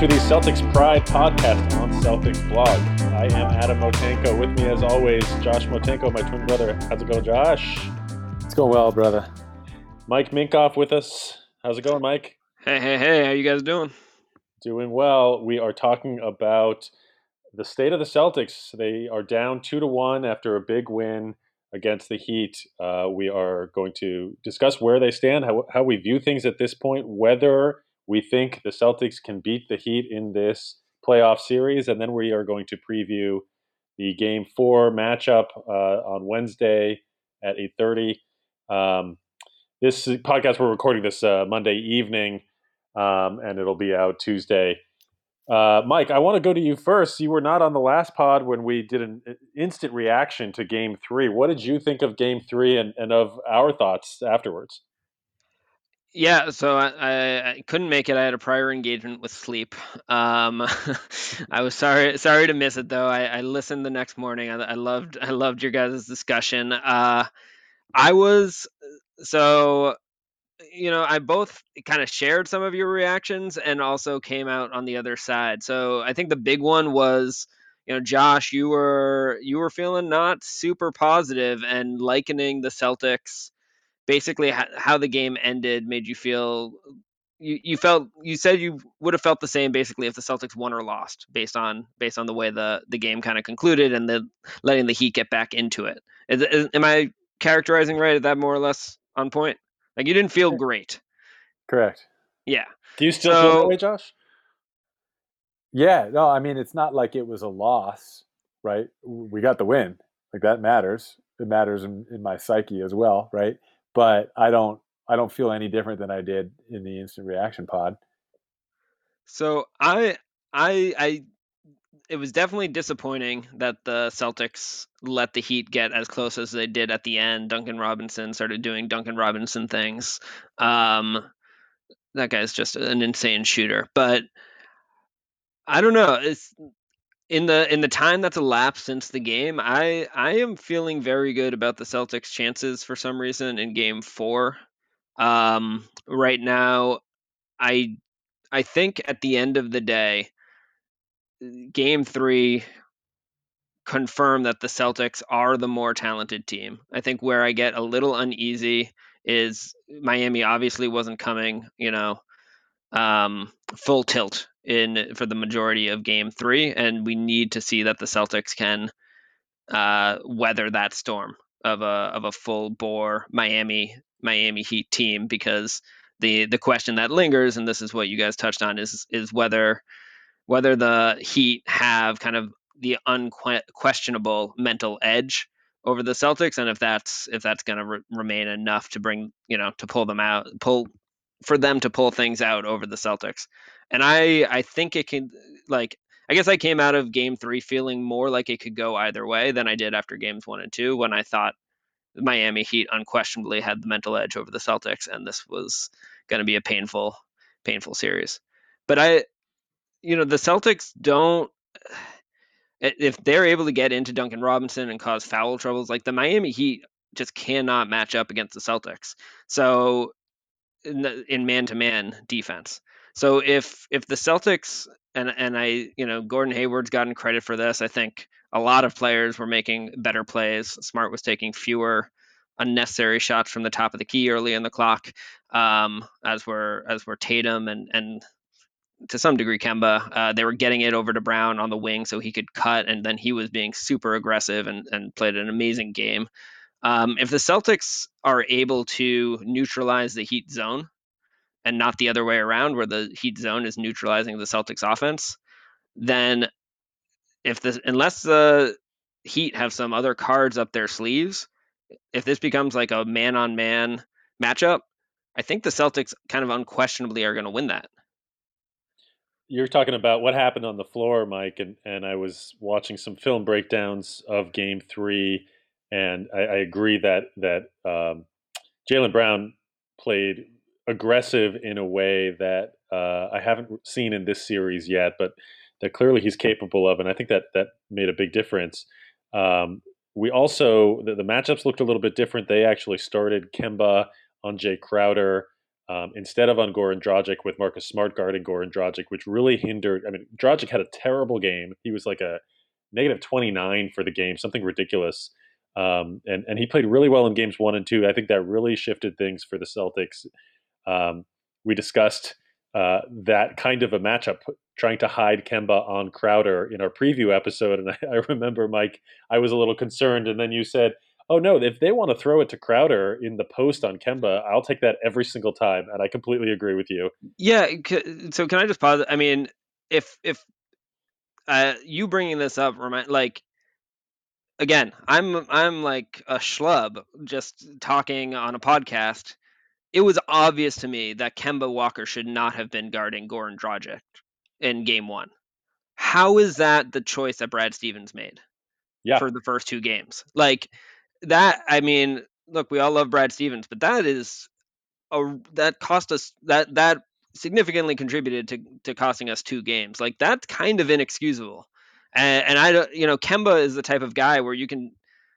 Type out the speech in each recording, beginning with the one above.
welcome to the Celtics Pride podcast on Celtics blog. I am Adam Motenko. With me, as always, Josh Motenko, my twin brother. How's it going, Josh? It's going well, brother. Mike Minkoff with us. How's it going, Mike? Hey, hey, hey! How you guys doing? Doing well. We are talking about the state of the Celtics. They are down two to one after a big win against the Heat. Uh, we are going to discuss where they stand, how, how we view things at this point, whether we think the Celtics can beat the Heat in this playoff series, and then we are going to preview the Game Four matchup uh, on Wednesday at eight thirty. Um, this podcast we're recording this uh, Monday evening, um, and it'll be out Tuesday. Uh, Mike, I want to go to you first. You were not on the last pod when we did an instant reaction to Game Three. What did you think of Game Three and, and of our thoughts afterwards? Yeah, so I, I, couldn't make it. I had a prior engagement with sleep. Um, I was sorry sorry to miss it though. I, I listened the next morning. I, I, loved I loved your guys' discussion. Uh, I was so you know I both kind of shared some of your reactions and also came out on the other side. So I think the big one was you know Josh, you were you were feeling not super positive and likening the Celtics basically how the game ended made you feel you, you felt you said you would have felt the same basically if the Celtics won or lost based on based on the way the the game kind of concluded and the letting the Heat get back into it. Is, is, am I characterizing right? Is that more or less on point? Like you didn't feel great. Correct. Yeah. Do you still so, feel that way, Josh? Yeah. No, I mean it's not like it was a loss, right? We got the win. Like that matters. It matters in, in my psyche as well, right? But I don't I don't feel any different than I did in the instant reaction pod. So I I I it was definitely disappointing that the Celtics let the Heat get as close as they did at the end. Duncan Robinson started doing Duncan Robinson things. Um, that guy's just an insane shooter, but I don't know. It's in the in the time that's elapsed since the game, I I am feeling very good about the Celtics' chances for some reason in Game Four. Um, right now, I I think at the end of the day, Game Three confirmed that the Celtics are the more talented team. I think where I get a little uneasy is Miami obviously wasn't coming, you know, um, full tilt in for the majority of game three, and we need to see that the Celtics can uh, weather that storm of a of a full bore Miami Miami Heat team because the the question that lingers, and this is what you guys touched on, is is whether whether the Heat have kind of the unquestionable mental edge over the Celtics, and if that's if that's going to re- remain enough to bring you know to pull them out, pull for them to pull things out over the Celtics. And I I think it can like I guess I came out of game 3 feeling more like it could go either way than I did after games 1 and 2 when I thought the Miami Heat unquestionably had the mental edge over the Celtics and this was going to be a painful painful series. But I you know the Celtics don't if they're able to get into Duncan Robinson and cause foul troubles like the Miami Heat just cannot match up against the Celtics. So in man to man defense. So if if the Celtics and and I you know Gordon Hayward's gotten credit for this. I think a lot of players were making better plays. Smart was taking fewer unnecessary shots from the top of the key early in the clock, um, as were as were Tatum and and to some degree Kemba. Uh, they were getting it over to Brown on the wing so he could cut, and then he was being super aggressive and and played an amazing game. Um, if the Celtics are able to neutralize the Heat zone and not the other way around, where the Heat zone is neutralizing the Celtics offense, then if this unless the Heat have some other cards up their sleeves, if this becomes like a man on man matchup, I think the Celtics kind of unquestionably are going to win that. You're talking about what happened on the floor, Mike, and, and I was watching some film breakdowns of game three and I, I agree that that um, Jaylen Brown played aggressive in a way that uh, I haven't seen in this series yet, but that clearly he's capable of, and I think that that made a big difference. Um, we also the, the, matchups looked a little bit different. They actually started Kemba on Jae Crowder. um, instead of on Goran Dragic with Marcus Smart guarding Goran Dragic, which really hindered. I mean, Dragic had a terrible game. He was like a negative 29 for the game, something ridiculous. Um, and, and he played really well in games one and two. I think that really shifted things for the Celtics. Um, we discussed uh, that kind of a matchup, trying to hide Kemba on Crowder in our preview episode. And I, I remember, Mike, I was a little concerned. And then you said, oh no, if they want to throw it to Crowder in the post on Kemba, I'll take that every single time, and I completely agree with you. Yeah. So can I just pause? I mean, if if uh, you bringing this up remind like again, I'm I'm like a schlub just talking on a podcast. It was obvious to me that Kemba Walker should not have been guarding Goran Dragic in Game One. How is that the choice that Brad Stevens made? Yeah. For the first two games, like that I mean, look, we all love Brad Stevens, but that is a that cost us that that significantly contributed to to costing us two games. Like that's kind of inexcusable. And, and I don't, you know, Kemba is the type of guy where you can,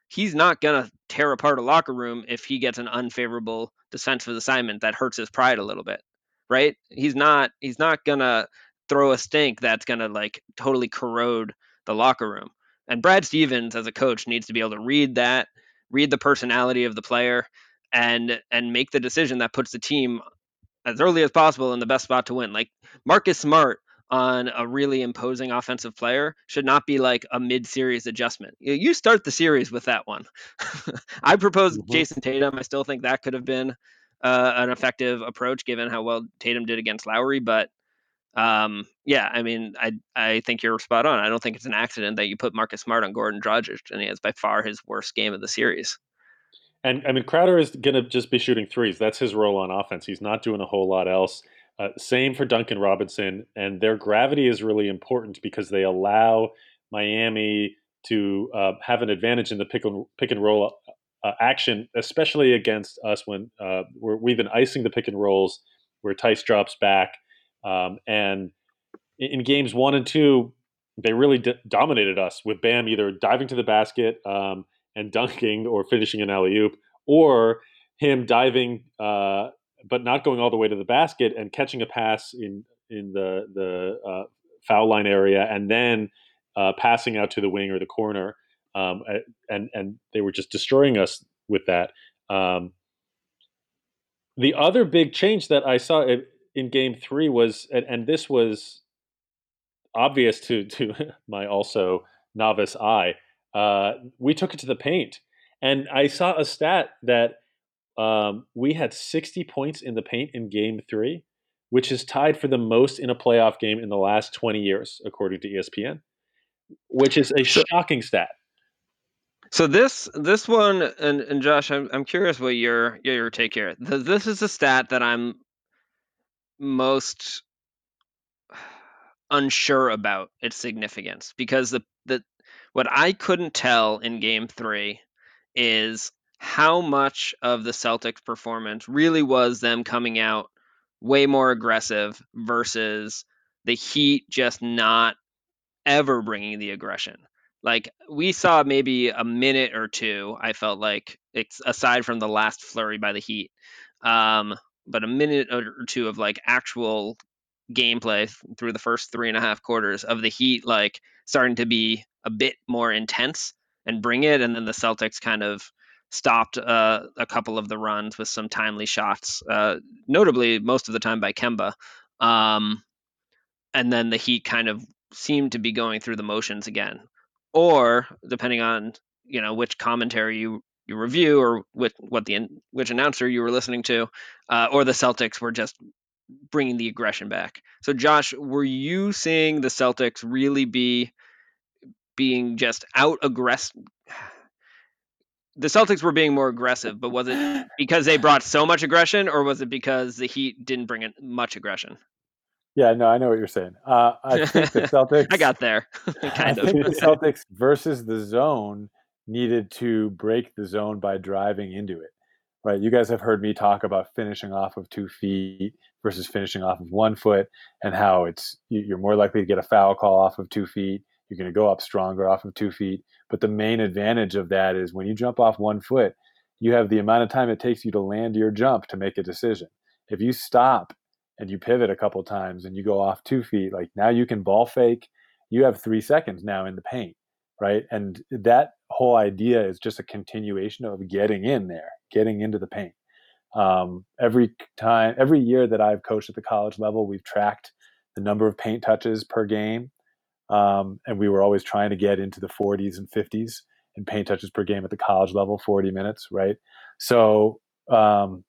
he's not gonna tear apart a locker room if he gets an unfavorable defensive assignment that hurts his pride a little bit, right? He's not, he's not gonna throw a stink that's gonna like totally corrode the locker room. And Brad Stevens, as a coach, needs to be able to read that read the personality of the player, and and make the decision that puts the team as early as possible in the best spot to win. Like Marcus Smart on a really imposing offensive player should not be like a mid-series adjustment. You start the series with that one. I propose mm-hmm. Jayson Tatum. I still think that could have been uh, an effective approach given how well Tatum did against Lowry, but um, yeah, I mean, I I think you're spot on. I don't think it's an accident that you put Marcus Smart on Goran Dragic, and he has by far his worst game of the series. And I mean, Crowder is going to just be shooting threes. That's his role on offense. He's not doing a whole lot else. Uh, same for Duncan Robinson, and their gravity is really important because they allow Miami to uh, have an advantage in the pick and pick and roll uh, action, especially against us when uh, we have been icing the pick and rolls where Theis drops back um, and in games one and two, they really d- dominated us with Bam either diving to the basket um, and dunking or finishing an alley oop, or him diving uh, but not going all the way to the basket and catching a pass in in the the uh, foul line area and then uh, passing out to the wing or the corner. Um, and and they were just destroying us with that. Um, the other big change that I saw, in game three was, and, and this was obvious to to my also novice eye. Uh, we took it to the paint, and I saw a stat that um, we had 60 points in the paint in game three, which is tied for the most in a playoff game in the last 20 years, according to ESPN, which is a shocking stat. So this this one and, and Josh, I'm I'm curious what your your take here. This is a stat that I'm most unsure about its significance because the the what I couldn't tell in game 3 is how much of the Celtics performance really was them coming out way more aggressive versus the Heat just not ever bringing the aggression. Like we saw maybe a minute or two, I felt like, aside from the last flurry by the Heat, um, but a minute or two of like actual gameplay through the first three and a half quarters of the Heat, like starting to be a bit more intense and bring it. And then the Celtics kind of stopped uh, a couple of the runs with some timely shots, uh, notably most of the time by Kemba. Um, and then the Heat kind of seemed to be going through the motions again. Or depending on you know which commentary you your review or with what the which announcer you were listening to, uh, or the Celtics were just bringing the aggression back. So, Josh, were you seeing the Celtics really be being just out aggressive? The Celtics were being more aggressive, but was it because they brought so much aggression, or was it because the Heat didn't bring in much aggression? Yeah, no, I know what you're saying. Uh, I think the Celtics. I got there. kind I of. think the Celtics versus the zone needed to break the zone by driving into it. Right? You guys have heard me talk about finishing off of two feet versus finishing off of one foot, and how it's you're more likely to get a foul call off of two feet. You're going to go up stronger off of two feet. But the main advantage of that is when you jump off one foot, you have the amount of time it takes you to land your jump to make a decision. if you stop and you pivot a couple times and you go off two feet, like now you can ball fake. You have three seconds now in the paint, right? And that whole idea is just a continuation of getting in there, getting into the paint. Um, every time, every year that I've coached at the college level, we've tracked the number of paint touches per game, um, and we were always trying to get into the 40s and 50s in paint touches per game at the college level, 40 minutes, right? So, um,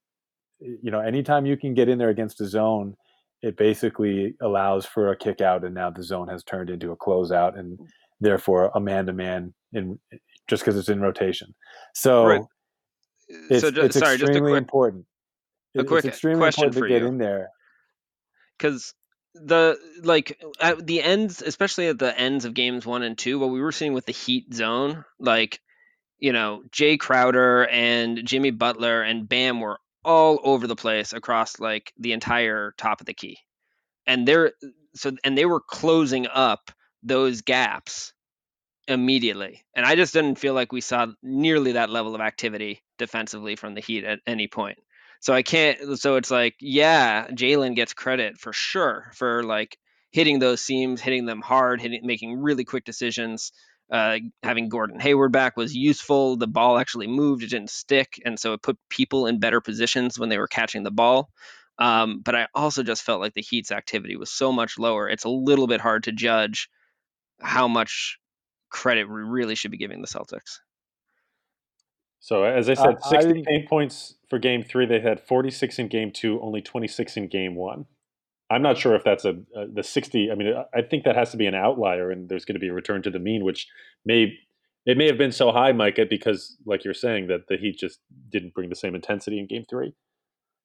you know, anytime you can get in there against a zone, it basically allows for a kick out, and now the zone has turned into a closeout, and therefore a man to man in just because it's in rotation. So, right. it's, so just, it's sorry, extremely quick, important. A quick it's extremely question important to get you. in there because the like at the ends, especially at the ends of games one and two, what we were seeing with the Heat zone, like you know, Jae Crowder and Jimmy Butler and Bam were all over the place across like the entire top of the key. And they're so and they were closing up those gaps immediately. And I just didn't feel like we saw nearly that level of activity defensively from the Heat at any point. So I can't. So it's like, yeah, Jaylen gets credit for sure for like hitting those seams, hitting them hard, hitting, making really quick decisions. Uh, having Gordon Hayward back was useful. The ball actually moved; it didn't stick, and so it put people in better positions when they were catching the ball. Um, but I also just felt like the Heat's activity was so much lower. It's a little bit hard to judge how much credit we really should be giving the Celtics. So as I said, uh, 68 I, points for game three. They had 46 in game two, only 26 in game one. I'm not sure if that's a, a, the 60. I mean, I think that has to be an outlier, and there's going to be a return to the mean, which may it may have been so high, Micah, because like you're saying that the Heat just didn't bring the same intensity in game three.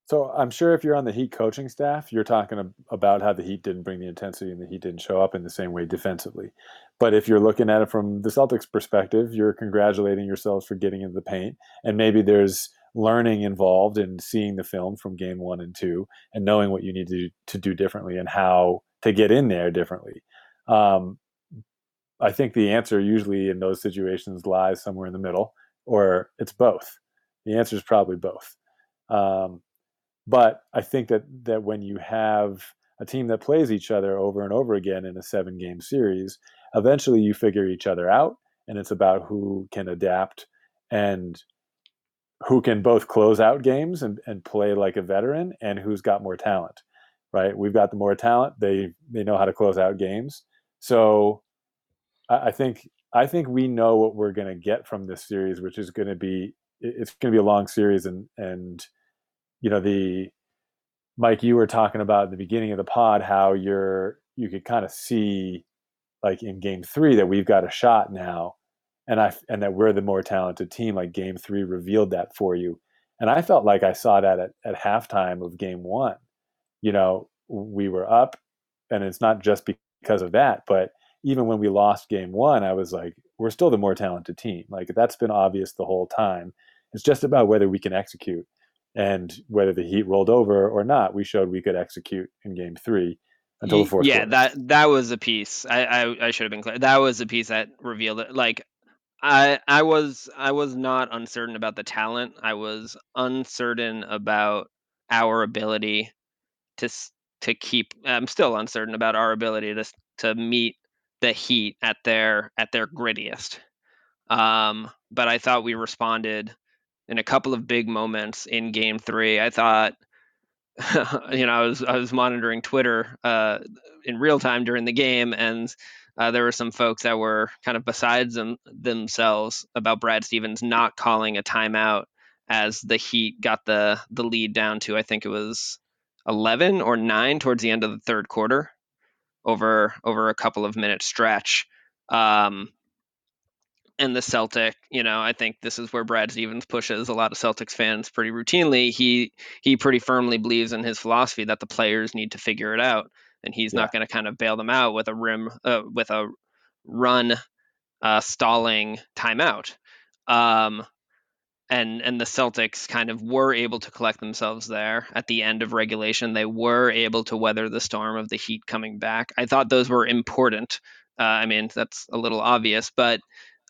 So I'm sure if you're on the Heat coaching staff, you're talking about how the Heat didn't bring the intensity and the Heat didn't show up in the same way defensively. But if you're looking at it from the Celtics perspective, you're congratulating yourselves for getting into the paint. And maybe there's learning involved in seeing the film from game one and two and knowing what you need to, to do differently and how to get in there differently. Um, I think the answer usually in those situations lies somewhere in the middle, or it's both. The answer is probably both. Um, but I think that that when you have a team that plays each other over and over again in a seven game series, eventually you figure each other out, and it's about who can adapt and who can both close out games and, and play like a veteran and who's got more talent right? We've got the more talent. They they know how to close out games. So i, I think i think we know what we're going to get from this series which is going to be it's going to be a long series and and you know the Mike you were talking about at the beginning of the pod how you're you could kind of see like in game 3 that we've got a shot now and I and that we're the more talented team like game 3 revealed that for you and I felt like I saw that at, at halftime of game 1 you know we were up and it's not just because of that but even when we lost game 1 I was like we're still the more talented team like that's been obvious the whole time it's just about whether we can execute and whether the Heat rolled over or not, we showed we could execute in Game Three until the fourth. Yeah, quarter. that that was a piece. I, I I should have been clear. That was a piece that revealed it. Like I I was I was not uncertain about the talent. I was uncertain about our ability to to keep. I'm still uncertain about our ability to to meet the Heat at their at their grittiest. Um, but I thought we responded in a couple of big moments in Game Three. I thought, you know, I was I was monitoring Twitter uh, in real time during the game, and uh, there were some folks that were kind of besides them, themselves about Brad Stevens not calling a timeout as the Heat got the the lead down to I think it was 11 or 9 towards the end of the third quarter over over a couple of minute stretch. Um, and the Celtic, you know, I think this is where Brad Stevens pushes a lot of Celtics fans pretty routinely. He he pretty firmly believes in his philosophy that the players need to figure it out, and he's yeah. not going to kind of bail them out with a rim uh, with a run uh, stalling timeout. Um, and and the Celtics kind of were able to collect themselves there at the end of regulation. They were able to weather the storm of the Heat coming back. I thought those were important. Uh, I mean, that's a little obvious, but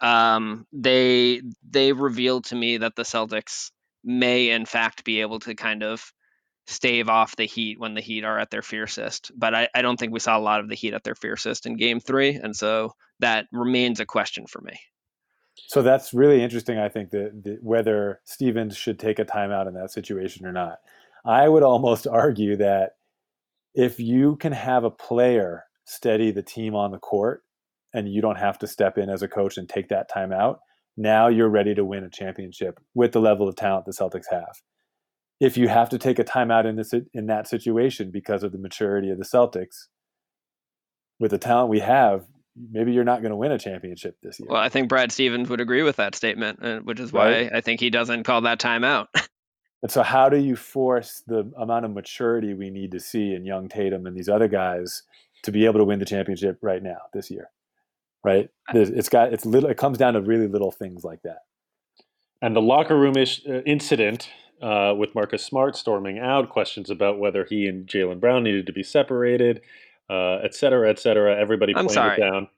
um, they they revealed to me that the Celtics may in fact be able to kind of stave off the Heat when the Heat are at their fiercest. But I, I don't think we saw a lot of the Heat at their fiercest in Game Three, and so that remains a question for me. So that's really interesting. I think that, that whether Stevens should take a timeout in that situation or not. I would almost argue that if you can have a player steady the team on the court and you don't have to step in as a coach and take that timeout, now you're ready to win a championship with the level of talent the Celtics have. If you have to take a timeout in this in that situation because of the maturity of the Celtics, with the talent we have, maybe you're not going to win a championship this year. Well, I think Brad Stevens would agree with that statement, uh, which is why right? I think he doesn't call that timeout. and so, how do you force the amount of maturity we need to see in young Tatum and these other guys to be able to win the championship right now this year? right? It's got it's little. It comes down to really little things like that. And the locker room ish, uh, incident uh, with Marcus Smart storming out, questions about whether he and Jaylen Brown needed to be separated, uh, et cetera, et cetera. Everybody I'm playing sorry. it down.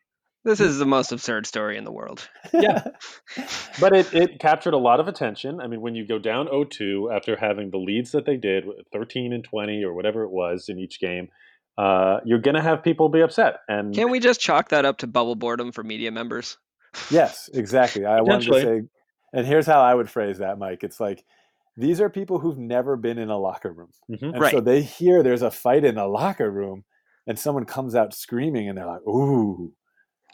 This is the most absurd story in the world. yeah. But it, it captured a lot of attention. I mean, when you go down 0 2 after having the leads that they did, 13 and 20 or whatever it was in each game, uh, you're going to have people be upset. And can we just chalk that up to bubble boredom for media members? yes, exactly. I wanted to say, and here's how I would phrase that, Mike. It's like these are people who've never been in a locker room, mm-hmm. and right. so they hear there's a fight in the locker room, and someone comes out screaming, and they're like, "Ooh."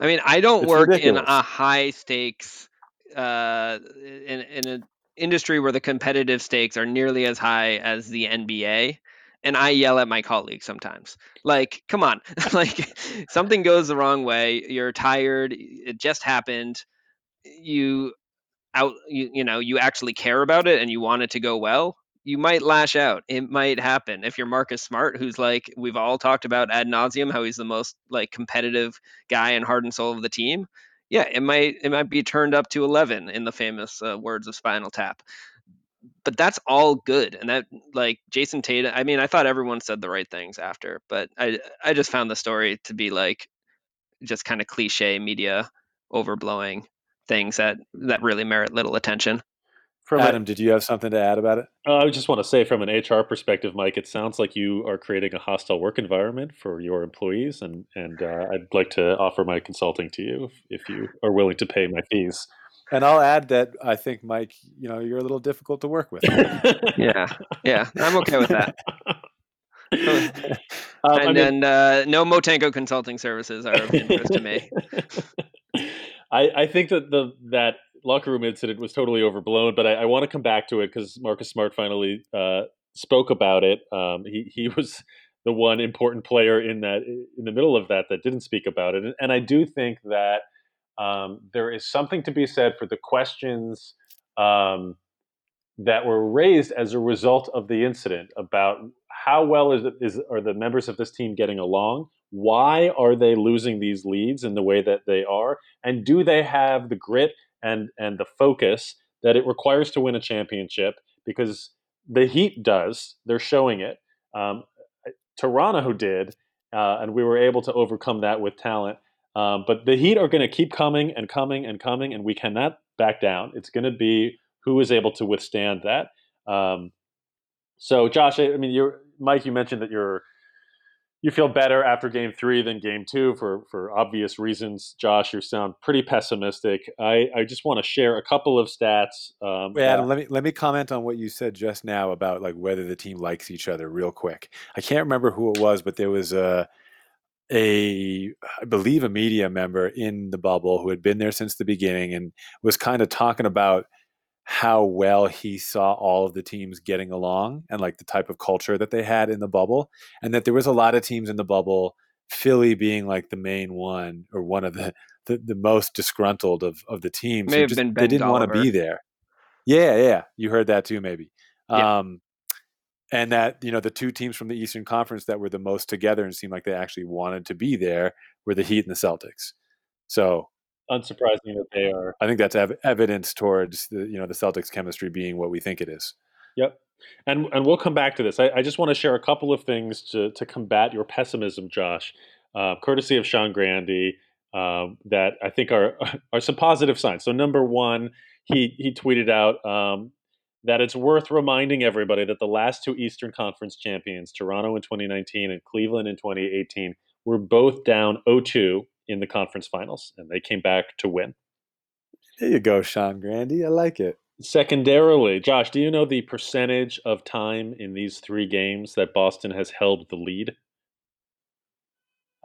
I mean, I don't it's work ridiculous. in a high stakes uh, in in an industry where the competitive stakes are nearly as high as the NBA and I yell at my colleagues sometimes. Like, come on, like something goes the wrong way. You're tired. It just happened. You out, you, you know, you actually care about it and you want it to go well. You might lash out. It might happen. If you're Marcus Smart, who's like we've all talked about ad nauseum, how he's the most like competitive guy and heart and soul of the team. Yeah, it might it might be turned up to eleven in the famous uh, words of Spinal Tap but that's all good. And that like Jayson Tatum, I mean, I thought everyone said the right things after, but I I just found the story to be like just kind of cliche media overblowing things that that really merit little attention. From Adam, a, did you have something to add about it? Uh, I just want to say, from an HR perspective, Mike, it sounds like you are creating a hostile work environment for your employees, and and uh, I'd like to offer my consulting to you if, if you are willing to pay my fees. And I'll add that I think Mike, you know, you're a little difficult to work with. yeah, yeah, I'm okay with that. um, and then uh, no Motenko consulting services are of interest to me. I, I think that the that locker room incident was totally overblown, but I, I want to come back to it because Marcus Smart finally uh, spoke about it. Um, he he was the one important player in that in the middle of that that didn't speak about it, and, and I do think that um, there is something to be said for the questions um, that were raised as a result of the incident about how well is, is are the members of this team getting along? Why are they losing these leads in the way that they are? And do they have the grit and and the focus that it requires to win a championship? Because the Heat does. They're showing it. Um, Toronto did, uh, and we were able to overcome that with talent. Um, but the Heat are going to keep coming and coming and coming, and we cannot back down. It's going to be who is able to withstand that. Um, so, Josh, I mean, you're Mike. You mentioned that you're you feel better after Game Three than Game Two for for obvious reasons. Josh, you sound pretty pessimistic. I, I just want to share a couple of stats. Um, Wait, Adam, let me let me comment on what you said just now about like whether the team likes each other real quick. I can't remember who it was, but there was a a I believe a media member in the bubble who had been there since the beginning and was kind of talking about how well he saw all of the teams getting along and like the type of culture that they had in the bubble and that there was a lot of teams in the bubble Philly being like the main one or one of the the, the most disgruntled of, of the teams May have just, been ben they didn't want to be there yeah yeah you heard that too maybe yeah. um and that you know the two teams from the Eastern Conference that were the most together and seemed like they actually wanted to be there were the Heat and the Celtics. So unsurprising that they are. I think that's ev- evidence towards the you know the Celtics chemistry being what we think it is. Yep. And and we'll come back to this. I, I just want to share a couple of things to to combat your pessimism, Josh, uh, courtesy of Sean Grande. uh, that I think are are some positive signs. So number one, he he tweeted out um, that it's worth reminding everybody that the last two Eastern Conference champions, Toronto in 2019 and Cleveland in 2018, were both down 0-2 in the conference finals, and they came back to win. There you go, Sean Grande. I like it. Secondarily, Josh, do you know the percentage of time in these three games that Boston has held the lead?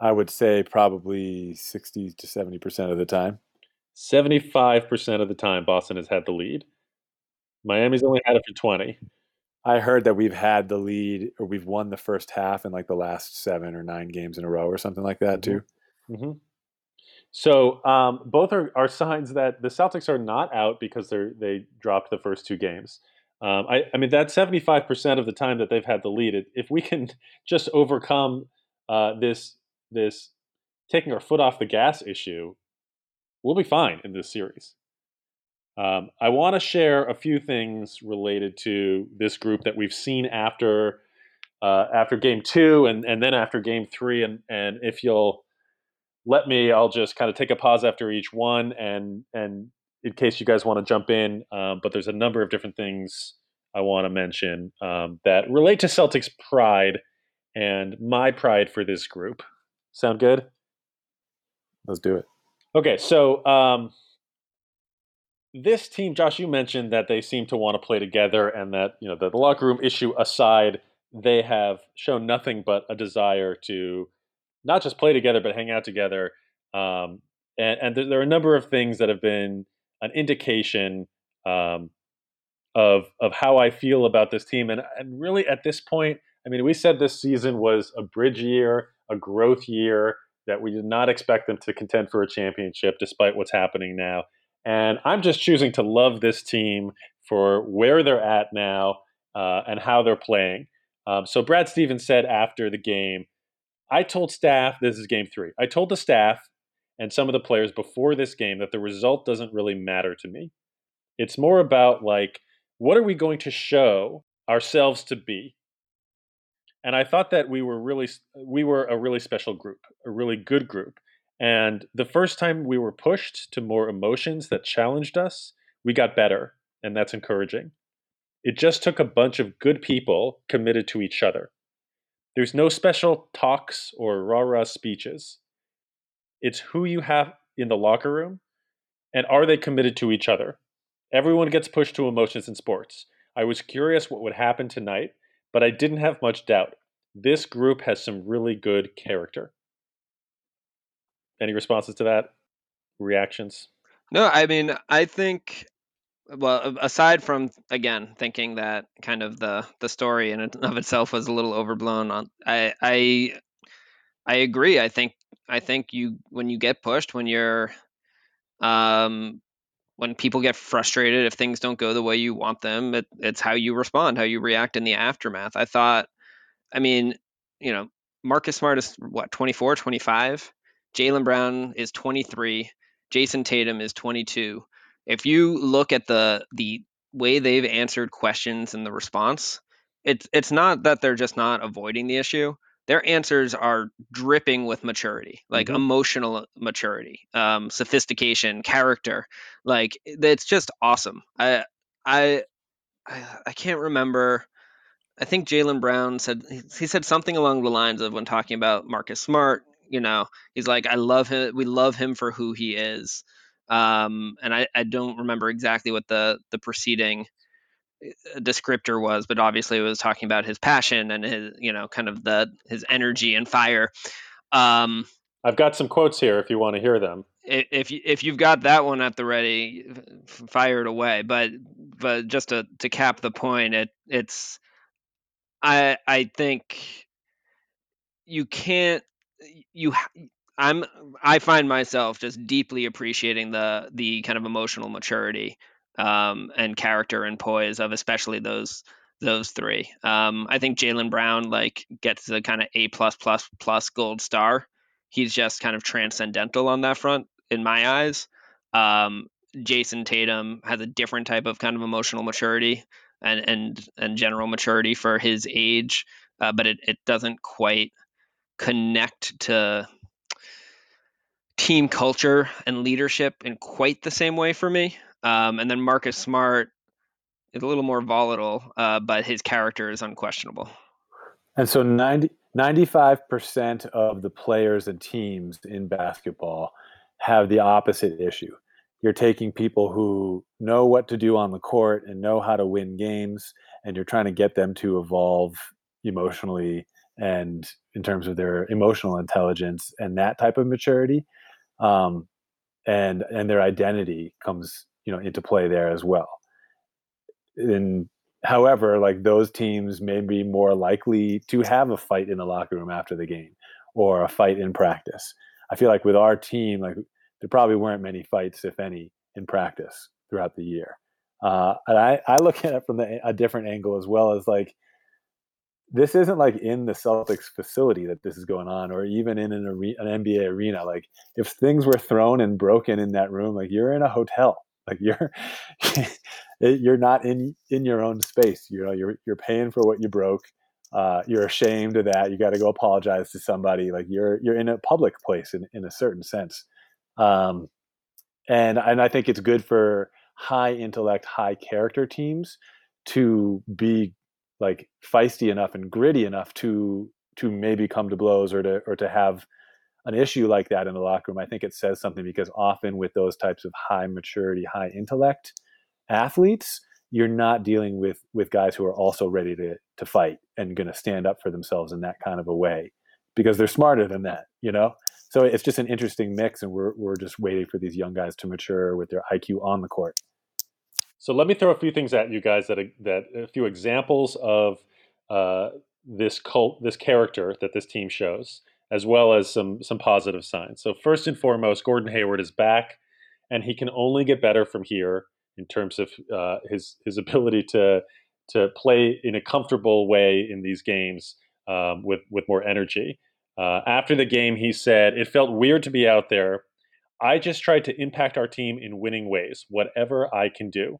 I would say probably 60 to 70% of the time. 75% of the time, Boston has had the lead. Miami's only had it for 20. I heard that we've had the lead or we've won the first half in like the last seven or nine games in a row or something like that, too. Mm-hmm. So um, both are, are signs that the Celtics are not out because they they dropped the first two games. Um, I, I, mean, that 75% of the time that they've had the lead, if we can just overcome uh, this this taking our foot off the gas issue, we'll be fine in this series. Um, I want to share a few things related to this group that we've seen after uh, after game two and, and then after game three. And, and if you'll let me, I'll just kind of take a pause after each one and and in case you guys want to jump in. Um, but there's a number of different things I want to mention um, that relate to Celtics pride and my pride for this group. Sound good? Let's do it. Okay, so um, this team, Josh, you mentioned that they seem to want to play together, and that you know the, the locker room issue aside, they have shown nothing but a desire to not just play together but hang out together. Um, and, and there, there, are a number of things that have been an indication um, of of how I feel about this team. And, and really, at this point, I mean, we said this season was a bridge year, a growth year, that we did not expect them to contend for a championship, despite what's happening now. And I'm just choosing to love this team for where they're at now uh, and how they're playing. Um, so Brad Stevens said after the game, I told staff, this is game three, I told the staff and some of the players before this game that the result doesn't really matter to me. It's more about like, what are we going to show ourselves to be? And I thought that we were really, we were a really special group, a really good group. And the first time we were pushed to more emotions that challenged us, we got better. And that's encouraging. It just took a bunch of good people committed to each other. There's no special talks or rah rah speeches. It's who you have in the locker room and are they committed to each other? Everyone gets pushed to emotions in sports. I was curious what would happen tonight, but I didn't have much doubt. This group has some really good character. Any responses to that? Reactions? No, I mean, I think well aside from again thinking that kind of the the story in and of itself was a little overblown on i i i agree i think i think you when you get pushed when you're um when people get frustrated if things don't go the way you want them it, it's how you respond how you react in the aftermath i thought i mean you know marcus smart is what 24 25 Jaylen Brown is 23. Jayson Tatum is 22. If you look at the the way they've answered questions and the response, it's it's not that they're just not avoiding the issue. Their answers are dripping with maturity, like mm-hmm. emotional maturity, um, sophistication, character. Like it's just awesome. I I I can't remember. I think Jaylen Brown said he said something along the lines of when talking about Marcus Smart you know, he's like, I love him. We love him for who he is. Um, and I, I don't remember exactly what the the preceding uh, descriptor was, but obviously it was talking about his passion and his, you know, kind of the his energy and fire. Um, I've got some quotes here if you want to hear them. If you, if you've got that one at the ready, fire it away. But but just to to cap the point, it it's I I think you can't you I'm I find myself just deeply appreciating the the kind of emotional maturity um, and character and poise of especially those those three. Um, I think Jaylen Brown like gets the kind of A plus plus plus gold star. He's just kind of transcendental on that front in my eyes. Um, Jayson Tatum has a different type of kind of emotional maturity and and and general maturity for his age, uh, but it, it doesn't quite connect to team culture and leadership in quite the same way for me. Um, and then Marcus Smart, is a little more volatile, uh, but his character is unquestionable. And so 90, 95% of the players and teams in basketball have the opposite issue. You're taking people who know what to do on the court and know how to win games, and you're trying to get them to evolve emotionally and in terms of their emotional intelligence and that type of maturity. Um, and and their identity comes you know into play there as well. And however, like those teams may be more likely to have a fight in the locker room after the game or a fight in practice. I feel like with our team, like there probably weren't many fights, if any, in practice throughout the year. Uh, and I, I look at it from the, a different angle as well as like this isn't like in the Celtics facility that this is going on, or even in an, an NBA arena. Like if things were thrown and broken in that room, like you're in a hotel. Like you're you're not in in your own space. You know, you're you're paying for what you broke. Uh, you're ashamed of that. You got to go apologize to somebody. Like you're you're in a public place in in a certain sense. Um, and and I think it's good for high intellect, high character teams to be like feisty enough and gritty enough to to maybe come to blows or to or to have an issue like that in the locker room, I think it says something because often with those types of high maturity, high intellect athletes, you're not dealing with with guys who are also ready to to fight and going to stand up for themselves in that kind of a way because they're smarter than that, you know. So it's just an interesting mix, and we're we're just waiting for these young guys to mature with their IQ on the court. So let me throw a few things at you guys that that a few examples of uh, this cult, this character that this team shows as well as some some positive signs. So first and foremost, Gordon Hayward is back, and he can only get better from here in terms of uh, his his ability to to play in a comfortable way in these games um, with with more energy. Uh, after the game, he said, "It felt weird to be out there. I just tried to impact our team in winning ways, whatever I can do."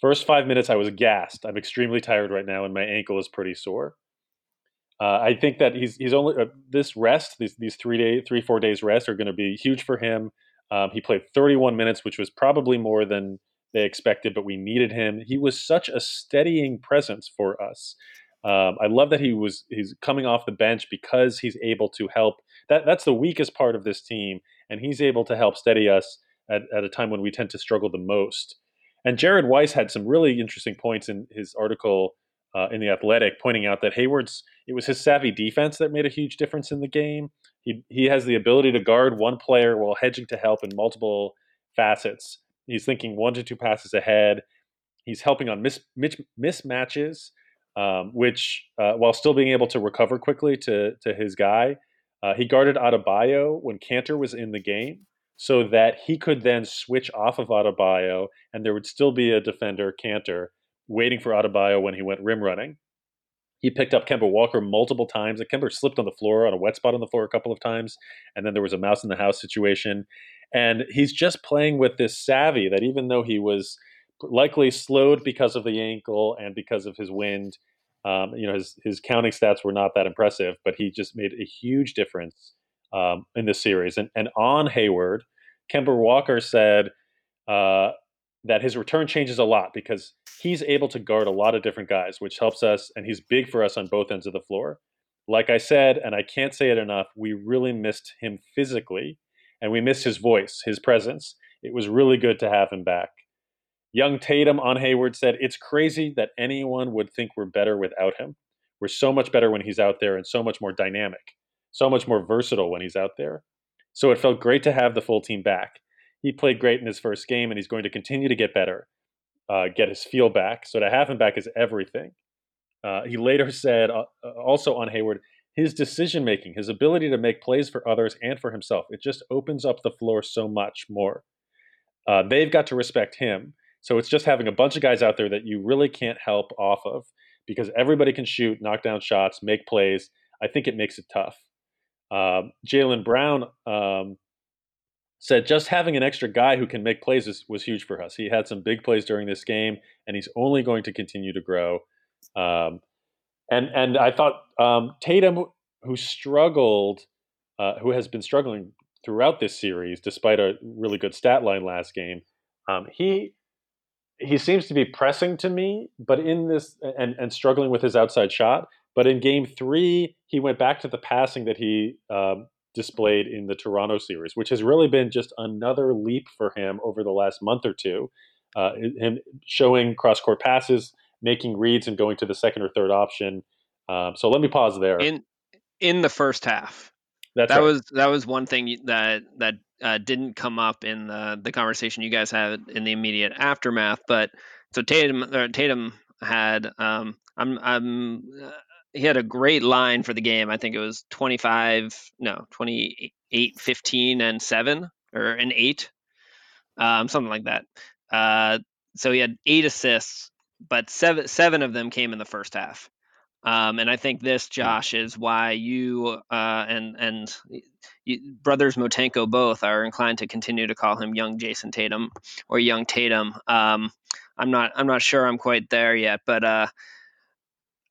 First five minutes, I was gassed. I'm extremely tired right now, and my ankle is pretty sore. Uh, I think that he's he's only uh, this rest these these three day three four days rest are going to be huge for him. Um, he played 31 minutes, which was probably more than they expected, but we needed him. He was such a steadying presence for us. Um, I love that he was he's coming off the bench because he's able to help. That that's the weakest part of this team, and he's able to help steady us at, at a time when we tend to struggle the most. And Jared Weiss had some really interesting points in his article uh, in the Athletic, pointing out that Hayward's it was his savvy defense that made a huge difference in the game. He he has the ability to guard one player while hedging to help in multiple facets. He's thinking one to two passes ahead. He's helping on mis, mis, mismatches, um, which uh, while still being able to recover quickly to to his guy. Uh, he guarded Adebayo when Kanter was in the game, so that he could then switch off of Adebayo, and there would still be a defender, Kanter, waiting for Adebayo when he went rim running. He picked up Kemba Walker multiple times. Kemba slipped on the floor on a wet spot on the floor a couple of times, and then there was a mouse in the house situation. And he's just playing with this savvy that even though he was likely slowed because of the ankle and because of his wind, um, you know, his his counting stats were not that impressive, but he just made a huge difference um, in this series. And and on Hayward, Kemba Walker said uh, that his return changes a lot because he's able to guard a lot of different guys, which helps us, and he's big for us on both ends of the floor. Like I said, and I can't say it enough, we really missed him physically, and we missed his voice, his presence. It was really good to have him back. Young Tatum on Hayward said, It's crazy that anyone would think we're better without him. We're so much better when he's out there and so much more dynamic, so much more versatile when he's out there. So it felt great to have the full team back he played great in his first game, and he's going to continue to get better, uh, get his feel back. So to have him back is everything. Uh, he later said, uh, uh also on Hayward, his decision making, his ability to make plays for others and for himself, it just opens up the floor so much more. Uh, they've got to respect him. So it's just having a bunch of guys out there that you really can't help off of because everybody can shoot, knock down shots, make plays. I think it makes it tough. Uh, Jaylen Brown um, said just having an extra guy who can make plays was, was, huge for us. He had some big plays during this game, and he's only going to continue to grow. Um, and and I thought um, Tatum, who struggled, uh, who has been struggling throughout this series, despite a really good stat line last game, um, he he seems to be pressing to me, but in this and and struggling with his outside shot. But in Game Three, he went back to the passing that he um, displayed in the Toronto series, which has really been just another leap for him over the last month or two. Uh, him showing cross court passes, making reads, and going to the second or third option. Um, so let me pause there. In in the first half, That's that right. was that was one thing that that uh, didn't come up in the the conversation you guys had in the immediate aftermath. But so Tatum Tatum had um I'm I'm uh, he had a great line for the game. I think it was 25 no 28 15 and 7 or an 8 um something like that. Uh so he had 8 assists but seven seven of them came in the first half. Um, and I think this, Josh, is why you uh, and and you, brothers Motenko both are inclined to continue to call him young Jayson Tatum or young Tatum. Um, I'm not I'm not sure I'm quite there yet, but uh,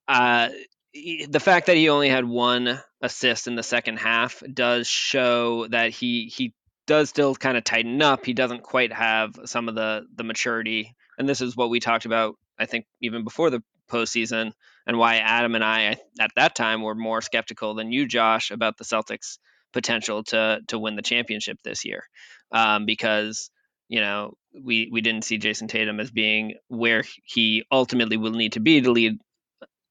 uh, the fact that he only had one assist in the second half does show that he he does still kind of tighten up. He doesn't quite have some of the the maturity, and this is what we talked about. I think even before the postseason, and why Adam and I at that time were more skeptical than you, Josh, about the Celtics' potential to to win the championship this year, um, because you know we we didn't see Jayson Tatum as being where he ultimately will need to be to lead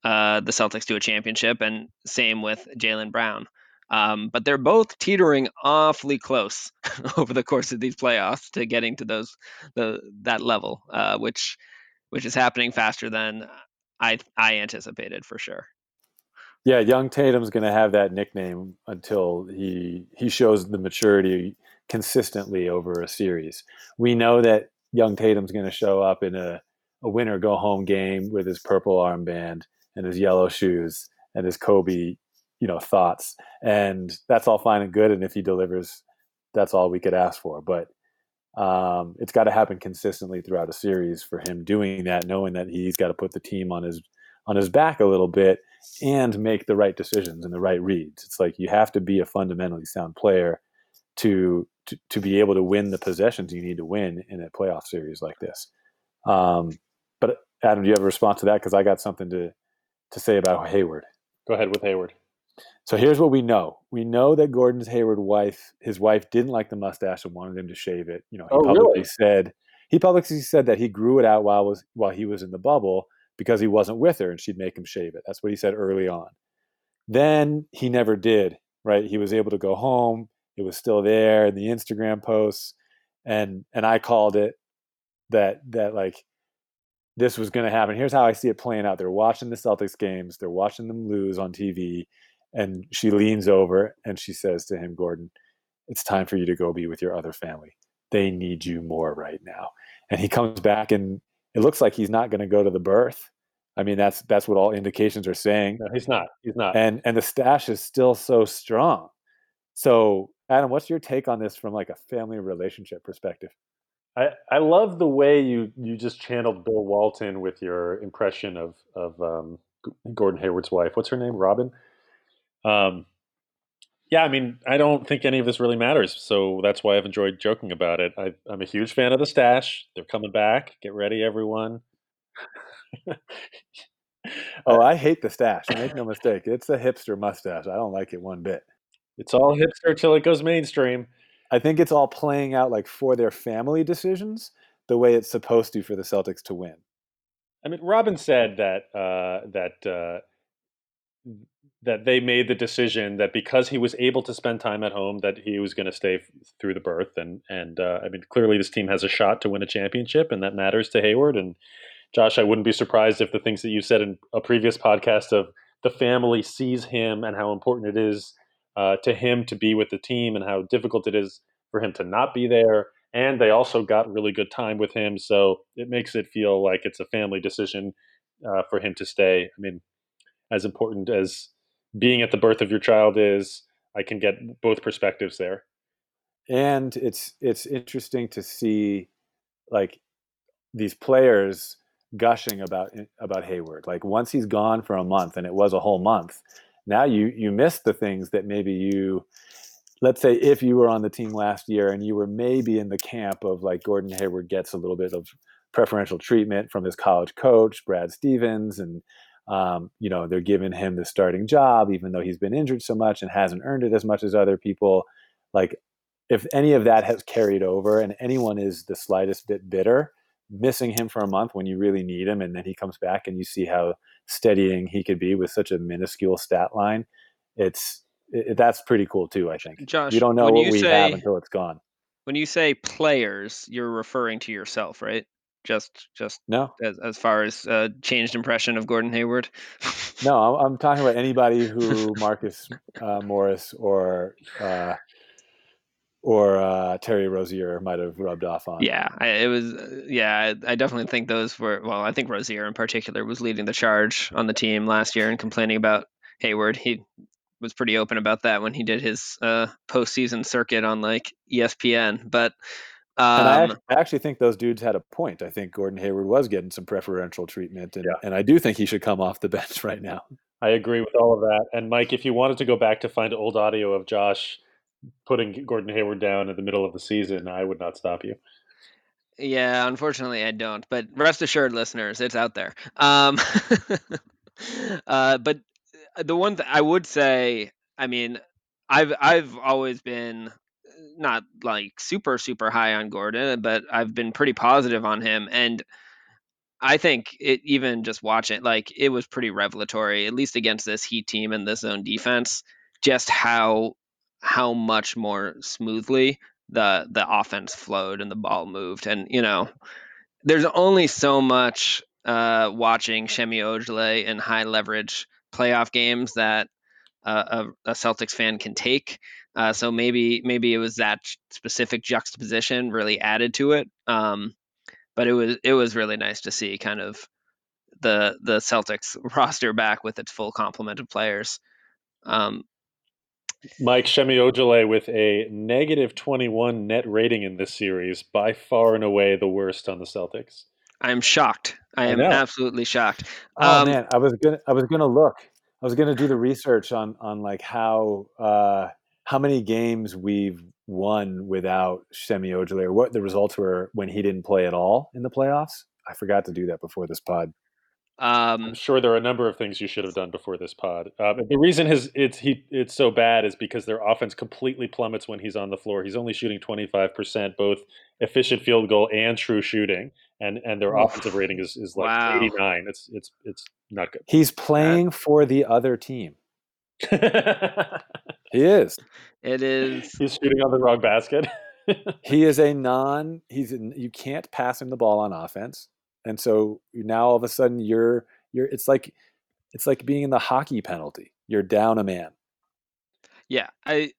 uh, the Celtics to a championship, and same with Jaylen Brown. Um, but they're both teetering awfully close over the course of these playoffs to getting to those the that level, uh, which which is happening faster than I I anticipated for sure. Yeah, young Tatum's going to have that nickname until he he shows the maturity consistently over a series. We know that young Tatum's going to show up in a, a win or go home game with his purple armband and his yellow shoes and his Kobe, you know, thoughts. And that's all fine and good. And if he delivers, that's all we could ask for. But um, it's got to happen consistently throughout a series for him doing that, knowing that he's got to put the team on his on his back a little bit and make the right decisions and the right reads. It's like you have to be a fundamentally sound player to to, to be able to win the possessions you need to win in a playoff series like this. Um, but Adam, do you have a response to that? Because I got something to to say about Hayward. Go ahead with Hayward. So here's what we know. We know that Gordon's Hayward wife, his wife didn't like the mustache and wanted him to shave it. You know, he Oh, publicly really? said he publicly said that he grew it out while was while he was in the bubble because he wasn't with her and she'd make him shave it. That's what he said early on. Then he never did, right? He was able to go home. It was still there in the Instagram posts and and I called it that that like this was going to happen. Here's how I see it playing out. They're watching the Celtics games. They're watching them lose on TV and she leans over and she says to him, Gordon, it's time for you to go be with your other family. They need you more right now. And he comes back and it looks like he's not going to go to the birth. I mean, that's that's what all indications are saying. No, he's not. He's not. And and the stash is still so strong. So, Adam, what's your take on this from like a family relationship perspective? I, I love the way you, you just channeled Bill Walton with your impression of of um, Gordon Hayward's wife. What's her name? Robyn. Um, yeah, I mean, I don't think any of this really matters, so that's why I've enjoyed joking about it. I, I'm a huge fan of the stash. They're coming back. Get ready, everyone. Oh, I hate the stash. Make no mistake. It's a hipster mustache. I don't like it one bit. It's all hipster till it goes mainstream. I think it's all playing out like for their family decisions the way it's supposed to for the Celtics to win. I mean, Robyn said that uh, that uh, that they made the decision that because he was able to spend time at home, that he was going to stay f- through the birth, and and uh, I mean, clearly this team has a shot to win a championship, and that matters to Hayward. And Josh, I wouldn't be surprised if the things that you said in a previous podcast of the family sees him and how important it is uh, to him to be with the team, and how difficult it is for him to not be there. And they also got really good time with him, so it makes it feel like it's a family decision uh, for him to stay. I mean, as important as being at the birth of your child is, I can get both perspectives there. And it's it's interesting to see like these players gushing about about Hayward. Like once he's gone for a month and it was a whole month, now you you miss the things that maybe you let's say if you were on the team last year and you were maybe in the camp of like Gordon Hayward gets a little bit of preferential treatment from his college coach, Brad Stevens, and um, you know they're giving him the starting job even though he's been injured so much and hasn't earned it as much as other people. Like if any of that has carried over and anyone is the slightest bit bitter, missing him for a month when you really need him, and then he comes back and you see how steadying he could be with such a minuscule stat line, it's it, that's pretty cool too. I think. Josh, you don't know what we say- have until it's gone. When you say players, you're referring to yourself, right? Just just No, as, as far as uh, changed impression of Gordon Hayward. no, I'm, I'm talking about anybody who Marcus uh, Morris or uh, or uh, Terry Rozier might have rubbed off on. Yeah, I, it was. uh, Yeah, I, I definitely think those were. Well, I think Rozier in particular was leading the charge on the team last year and complaining about Hayward. He was pretty open about that when he did his uh, postseason circuit on like ESPN. But And I, um, I actually think those dudes had a point. I think Gordon Hayward was getting some preferential treatment, and, Yeah. and I do think he should come off the bench right now. I agree with all of that. And Mike, if you wanted to go back to find old audio of Josh putting Gordon Hayward down in the middle of the season, I would not stop you. Yeah, unfortunately, I don't. But rest assured, listeners, it's out there. Um, uh, but the one th- I would say, I mean, I've I've always been not like super super high on Gordon, but I've been pretty positive on him, and I think it even just watching like it was pretty revelatory, at least against this Heat team and this zone defense, just how how much more smoothly the the offense flowed and the ball moved. And you know, there's only so much uh, watching Semi Ojeleye in high leverage playoff games that uh, a, a Celtics fan can take. Uh, so maybe maybe it was that specific juxtaposition really added to it. Um, but it was it was really nice to see kind of the the Celtics roster back with its full complement of players. Um, Mike Semi Ojeleye with a negative 21 net rating in this series, by far and away the worst on the Celtics. I'm shocked. I I am know. absolutely shocked. Oh Um, man, I was gonna I was gonna look. I was gonna do the research on on like how uh, how many games we've won without Semi Ojeleye or what the results were when he didn't play at all in the playoffs. I forgot to do that before this pod. I'm Um, sure there are a number of things you should have done before this pod. Um, the reason his it's he it's so bad is because their offense completely plummets when he's on the floor. He's only shooting 25%, both efficient field goal and true shooting, and and their offensive rating is, is like Wow. 89. It's it's it's not good. He's playing for the other team. He is. it is. he's shooting on the wrong basket. He is a non. He's you can't pass him the ball on offense, and so now all of a sudden you're you're. It's like it's like being in the hockey penalty. You're down a man. Yeah, I.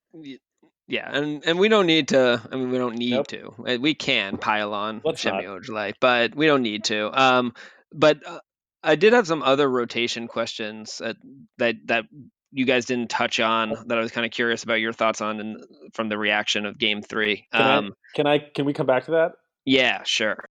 Yeah, and and we don't need to. I mean, we don't need Nope. to. Uh, We can pile on Semi. Ojeleye, but we don't need to. Um, but uh, I did have some other rotation questions that that that you guys didn't touch on that I was kind of curious about your thoughts on and from the reaction of Game Three. Can I- Um, can I can we come back to that? yeah, sure.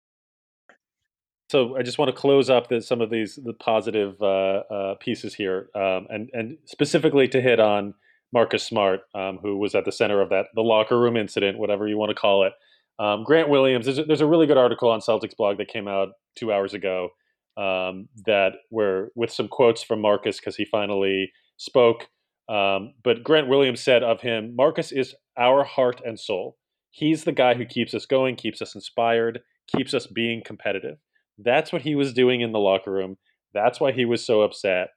So I just want to close up the, some of these the positive uh, uh, pieces here, um, and and specifically to hit on Marcus Smart, um, who was at the center of that the locker room incident, whatever you want to call it. Um, Grant Williams, there's a, there's a really good article on Celtics blog that came out two hours ago um, that where with some quotes from Marcus because he finally spoke. Um, but Grant Williams said of him, Marcus is our heart and soul. He's the guy who keeps us going, keeps us inspired, keeps us being competitive. That's what he was doing in the locker room. That's why he was so upset.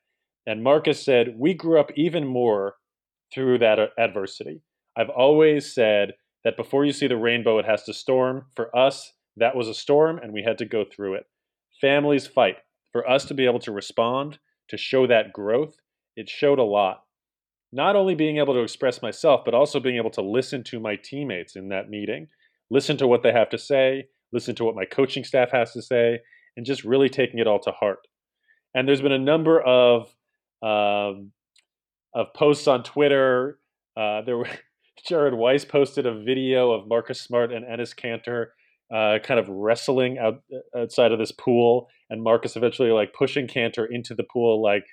And Marcus said, We grew up even more through that uh, adversity. I've always said that before you see the rainbow, it has to storm. For us, that was a storm, and we had to go through it. Families fight. For us to be able to respond, to show that growth, it showed a lot. Not only being able to express myself, but also being able to listen to my teammates in that meeting, listen to what they have to say, listen to what my coaching staff has to say, and just really taking it all to heart. And there's been a number of um, of posts on Twitter. Uh, there were Jared Weiss posted a video of Marcus Smart and Enes Kanter uh, kind of wrestling out outside of this pool, and Marcus eventually like pushing Kanter into the pool. Like,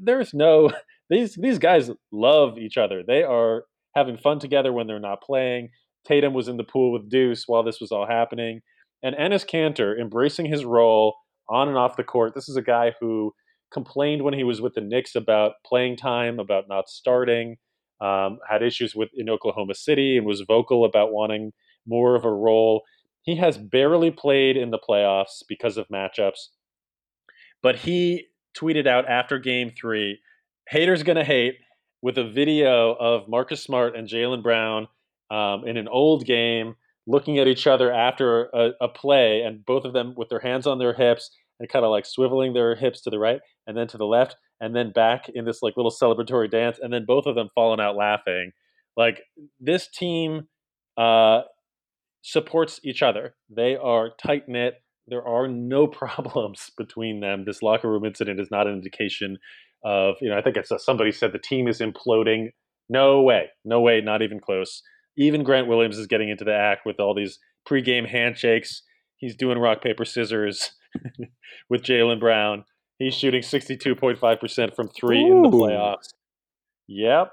there's no these these guys love each other. They are having fun together when they're not playing. Tatum was in the pool with Deuce while this was all happening. And Enes Kanter embracing his role on and off the court. This is a guy who complained when he was with the Knicks about playing time, about not starting, um, had issues with in Oklahoma City, and was vocal about wanting more of a role. He has barely played in the playoffs because of matchups, but he tweeted out after Game Three, "Haters gonna hate." With a video of Marcus Smart and Jaylen Brown um, in an old game, looking at each other after a, a play, and both of them with their hands on their hips and kind of like swiveling their hips to the right and then to the left and then back in this like little celebratory dance and then both of them falling out laughing. Like this team uh, supports each other. They are tight knit there are no problems between them. This locker room incident is not an indication of you know i think it's a, somebody said the team is imploding. No way. No way. Not even close even grant williams is getting into the act with all these pregame handshakes he's doing rock paper scissors with Jaylen Brown. He's shooting 62.5% from three Ooh. in the playoffs. Yep.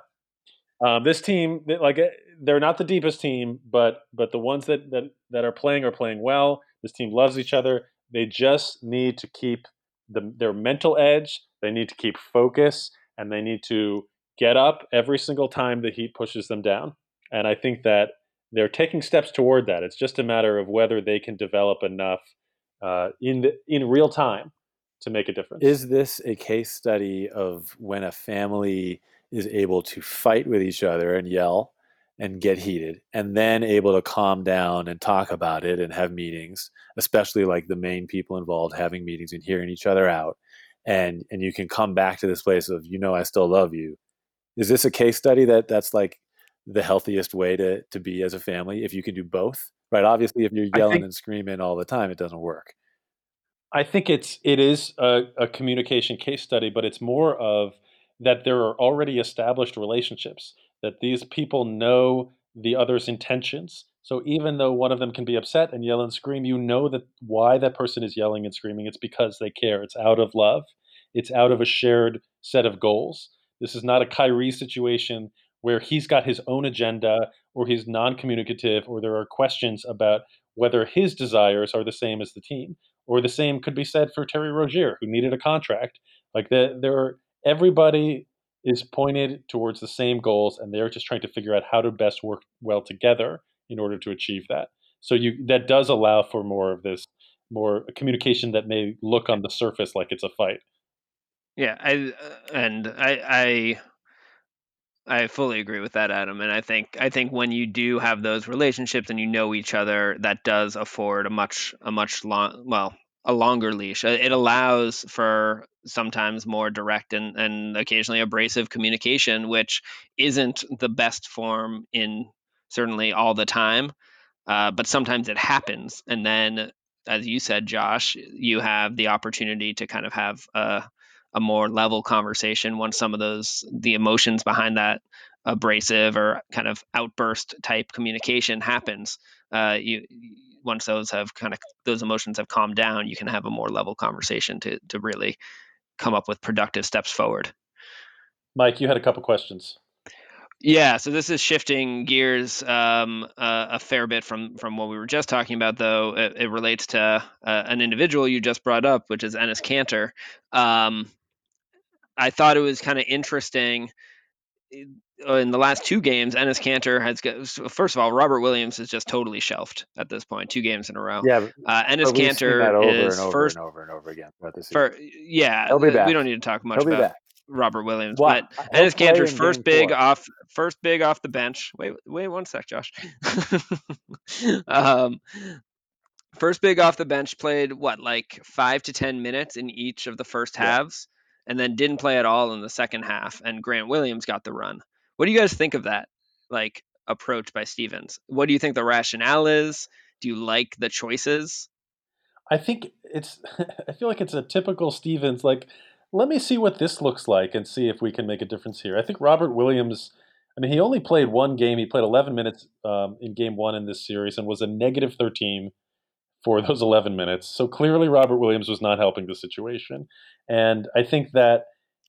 Um, this team, like, eh, they're not the deepest team, but but the ones that, that that are playing are playing well. This team loves each other. They just need to keep the, their mental edge. They need to keep focus, and they need to get up every single time the Heat pushes them down. And I think that they're taking steps toward that. It's just a matter of whether they can develop enough uh, in the, in real time to make a difference. Is this a case study of when a family is able to fight with each other and yell and get heated and then able to calm down and talk about it and have meetings, especially like the main people involved having meetings and hearing each other out and and you can come back to this place of you know I still love you. Is this a case study that that's like the healthiest way to to be as a family if you can do both? right? Obviously, if you're yelling think, and screaming all the time, it doesn't work. I think it's it is a, a communication case study, but it's more of that there are already established relationships that these people know the other's intentions. So even though one of them can be upset and yell and scream, you know that why that person is yelling and screaming. It's because they care. It's out of love. It's out of a shared set of goals. This is not a Kyrie situation where he's got his own agenda or he's non-communicative or there are questions about whether his desires are the same as the team or the same could be said for Terry Rozier who needed a contract. Like that there are everybody is pointed towards the same goals and they're just trying to figure out how to best work well together in order to achieve that. So you that does allow for more of this more communication that may look on the surface like it's a fight. Yeah i uh, and i i I fully agree with that, Adam. And I think I think when you do have those relationships and you know each other, that does afford a much a much long well a longer leash. Uh, it allows for sometimes more direct and, and occasionally abrasive communication, which isn't the best form in certainly all the time. Uh, but sometimes it happens, and then, as you said, Josh, you have the opportunity to kind of have a a more level conversation once some of those the emotions behind that abrasive or kind of outburst type communication happens uh, you once those have kind of those emotions have calmed down you can have a more level conversation to to really come up with productive steps forward. Mike you had a couple questions yeah, so this is shifting gears um, uh, a fair bit from from what we were just talking about, though. It, it relates to uh, an individual you just brought up, which is Enes Kanter. Um, I thought it was kind of interesting uh, in the last two games. Enes Kanter has got, first of all, Robert Williams is just totally shelved at this point, two games in a row. Yeah, uh, Enes Kanter is and over first and over and over again. For, yeah, He'll be back. we don't need to talk much He'll about Robert Williams, but Enes Kanter's first big four. off first big off the bench. Wait, wait one sec, Josh. um, first big off the bench played what like five to ten minutes in each of the first halves and then didn't play at all in the second half, and Grant Williams got the run. What do you guys think of that like approach by Stevens? What do you think the rationale is? Do you like the choices? I think it's I feel like it's a typical Stevens like let me see what this looks like and see if we can make a difference here. I think Robert Williams I mean, he only played one game. He played 11 minutes um, in game one in this series and was a negative 13 for those 11 minutes. So clearly, Robert Williams was not helping the situation. And I think that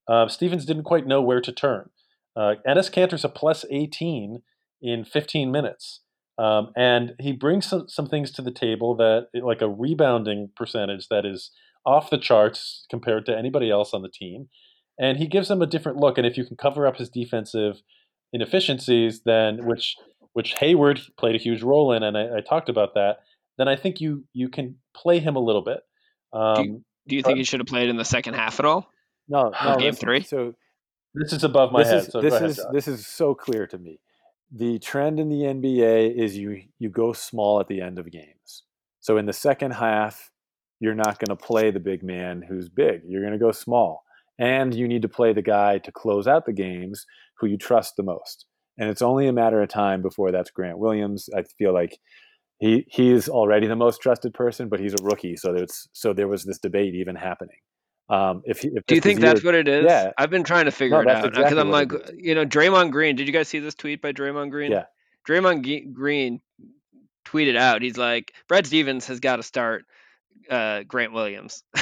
uh, Stevens didn't quite know where to turn. Uh, Enes Kanter's a plus 18 in 15 minutes. Um, and he brings some, some things to the table that, like a rebounding percentage that is off the charts compared to anybody else on the team. And he gives them a different look. And if you can cover up his defensive inefficiencies, then which which Hayward played a huge role in, and I, I talked about that, then I think you you can play him a little bit. Um, do you, do you think he should have played in the second half at all? No, no. game listen, three? So this is above my this head. is so this ahead, is Josh. this is so clear to me. The trend in the NBA is you you go small at the end of games. So in the second half, you're not going to play the big man who's big. You're going to go small, and you need to play the guy to close out the games who you trust the most. And it's only a matter of time before that's Grant Williams. I feel like he he is already the most trusted person, but he's a rookie, so there's so there was this debate even happening. Um, if, he, if Do you think that's what it is? Yeah. I've been trying to figure No, it out because exactly I'm like, you know, Draymond Green. Did you guys see this tweet by Draymond Green? Yeah. Draymond Ge- Green tweeted out. He's like, Brad Stevens has got to start uh, Grant Williams.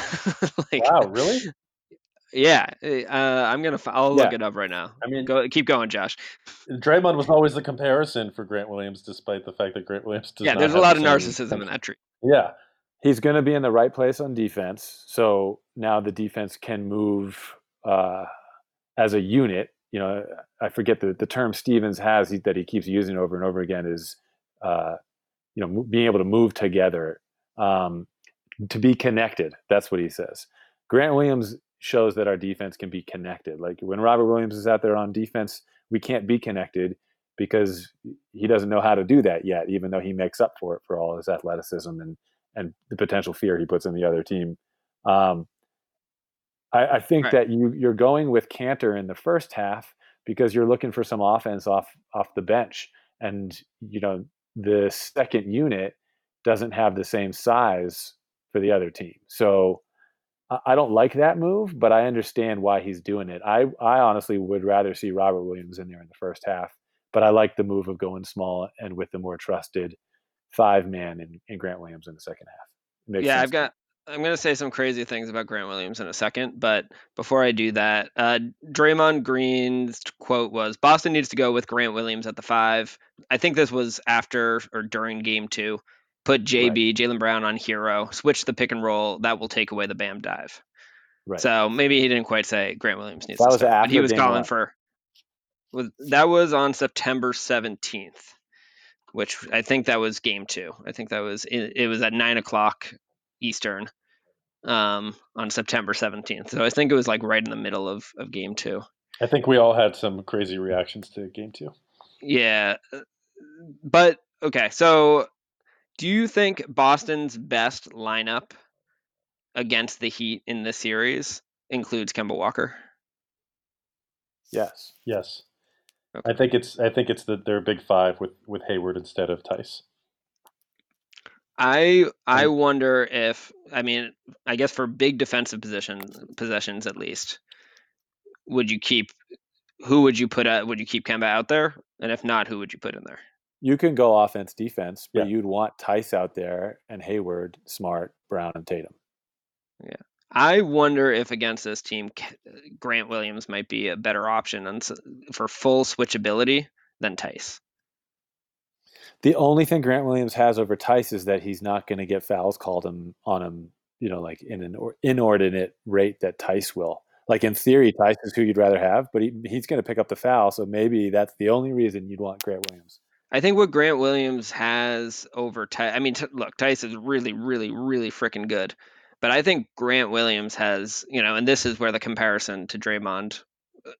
like, wow, really? Yeah, uh, I'm gonna. f- I'll look Yeah. it up right now. I mean, Go, keep going, Josh. Draymond was always the comparison for Grant Williams, despite the fact that Grant Williams does yeah, not there's a lot the of same narcissism in that tree. Yeah, he's going to be in the right place on defense. So now the defense can move uh, as a unit. You know, I forget the, the term Stevens has he, that he keeps using over and over again is, uh, you know, mo- being able to move together, um, to be connected. That's what he says. Grant Williams shows that our defense can be connected. Like when Robert Williams is out there on defense, we can't be connected because he doesn't know how to do that yet, even though he makes up for it for all his athleticism and and the potential fear he puts in the other team. Um, I, I think Right. that you you're going with Kanter in the first half because you're looking for some offense off off the bench, and you know the second unit doesn't have the same size for the other team. So I don't like that move, but I understand why he's doing it. I I honestly would rather see Robert Williams in there in the first half, but I like the move of going small and with the more trusted five man in, in Grant Williams in the second half. Makes yeah, sense I've got. I'm gonna say some crazy things about Grant Williams in a second, but before I do that, uh, Draymond Green's quote was, "Boston needs to go with Grant Williams at the five. I think this was after or during Game Two. Put JB Jaylen Brown on Herro, switch the pick and roll. That will take away the Bam dive. right. So maybe he didn't quite say Grant Williams needs That to was start, but he was calling for. Was that was on September seventeenth, which I think that was game two. I think that was it, it was at nine o'clock Eastern, um, on September seventeenth. So I think it was like right in the middle of of game two. I think we all had some crazy reactions to game two. Yeah, uh, but okay. So, do you think Boston's best lineup against the Heat in this series includes Kemba Walker? Yes. Yes, Okay. I think it's I think it's the their big five with with Hayward instead of Theis. I I wonder if I mean I guess for big defensive position possessions at least, would you keep who would you put out would you keep Kemba out there? And if not, who would you put in there? You can go offense defense, but Yeah. you'd want Theis out there and Hayward, Smart, Brown, and Tatum. Yeah. I wonder if against this team, Grant Williams might be a better option on, for full switchability than Theis. The only thing Grant Williams has over Theis is that he's not going to get fouls called him on him, you know, like in an inordinate rate that Theis will. Like in theory, Theis is who you'd rather have, but he, he's going to pick up the foul, so maybe that's the only reason you'd want Grant Williams. I think what Grant Williams has over Theis, I mean, t- look, Theis is really, really, really freaking good. But I think Grant Williams has, you know, and this is where the comparison to Draymond uh,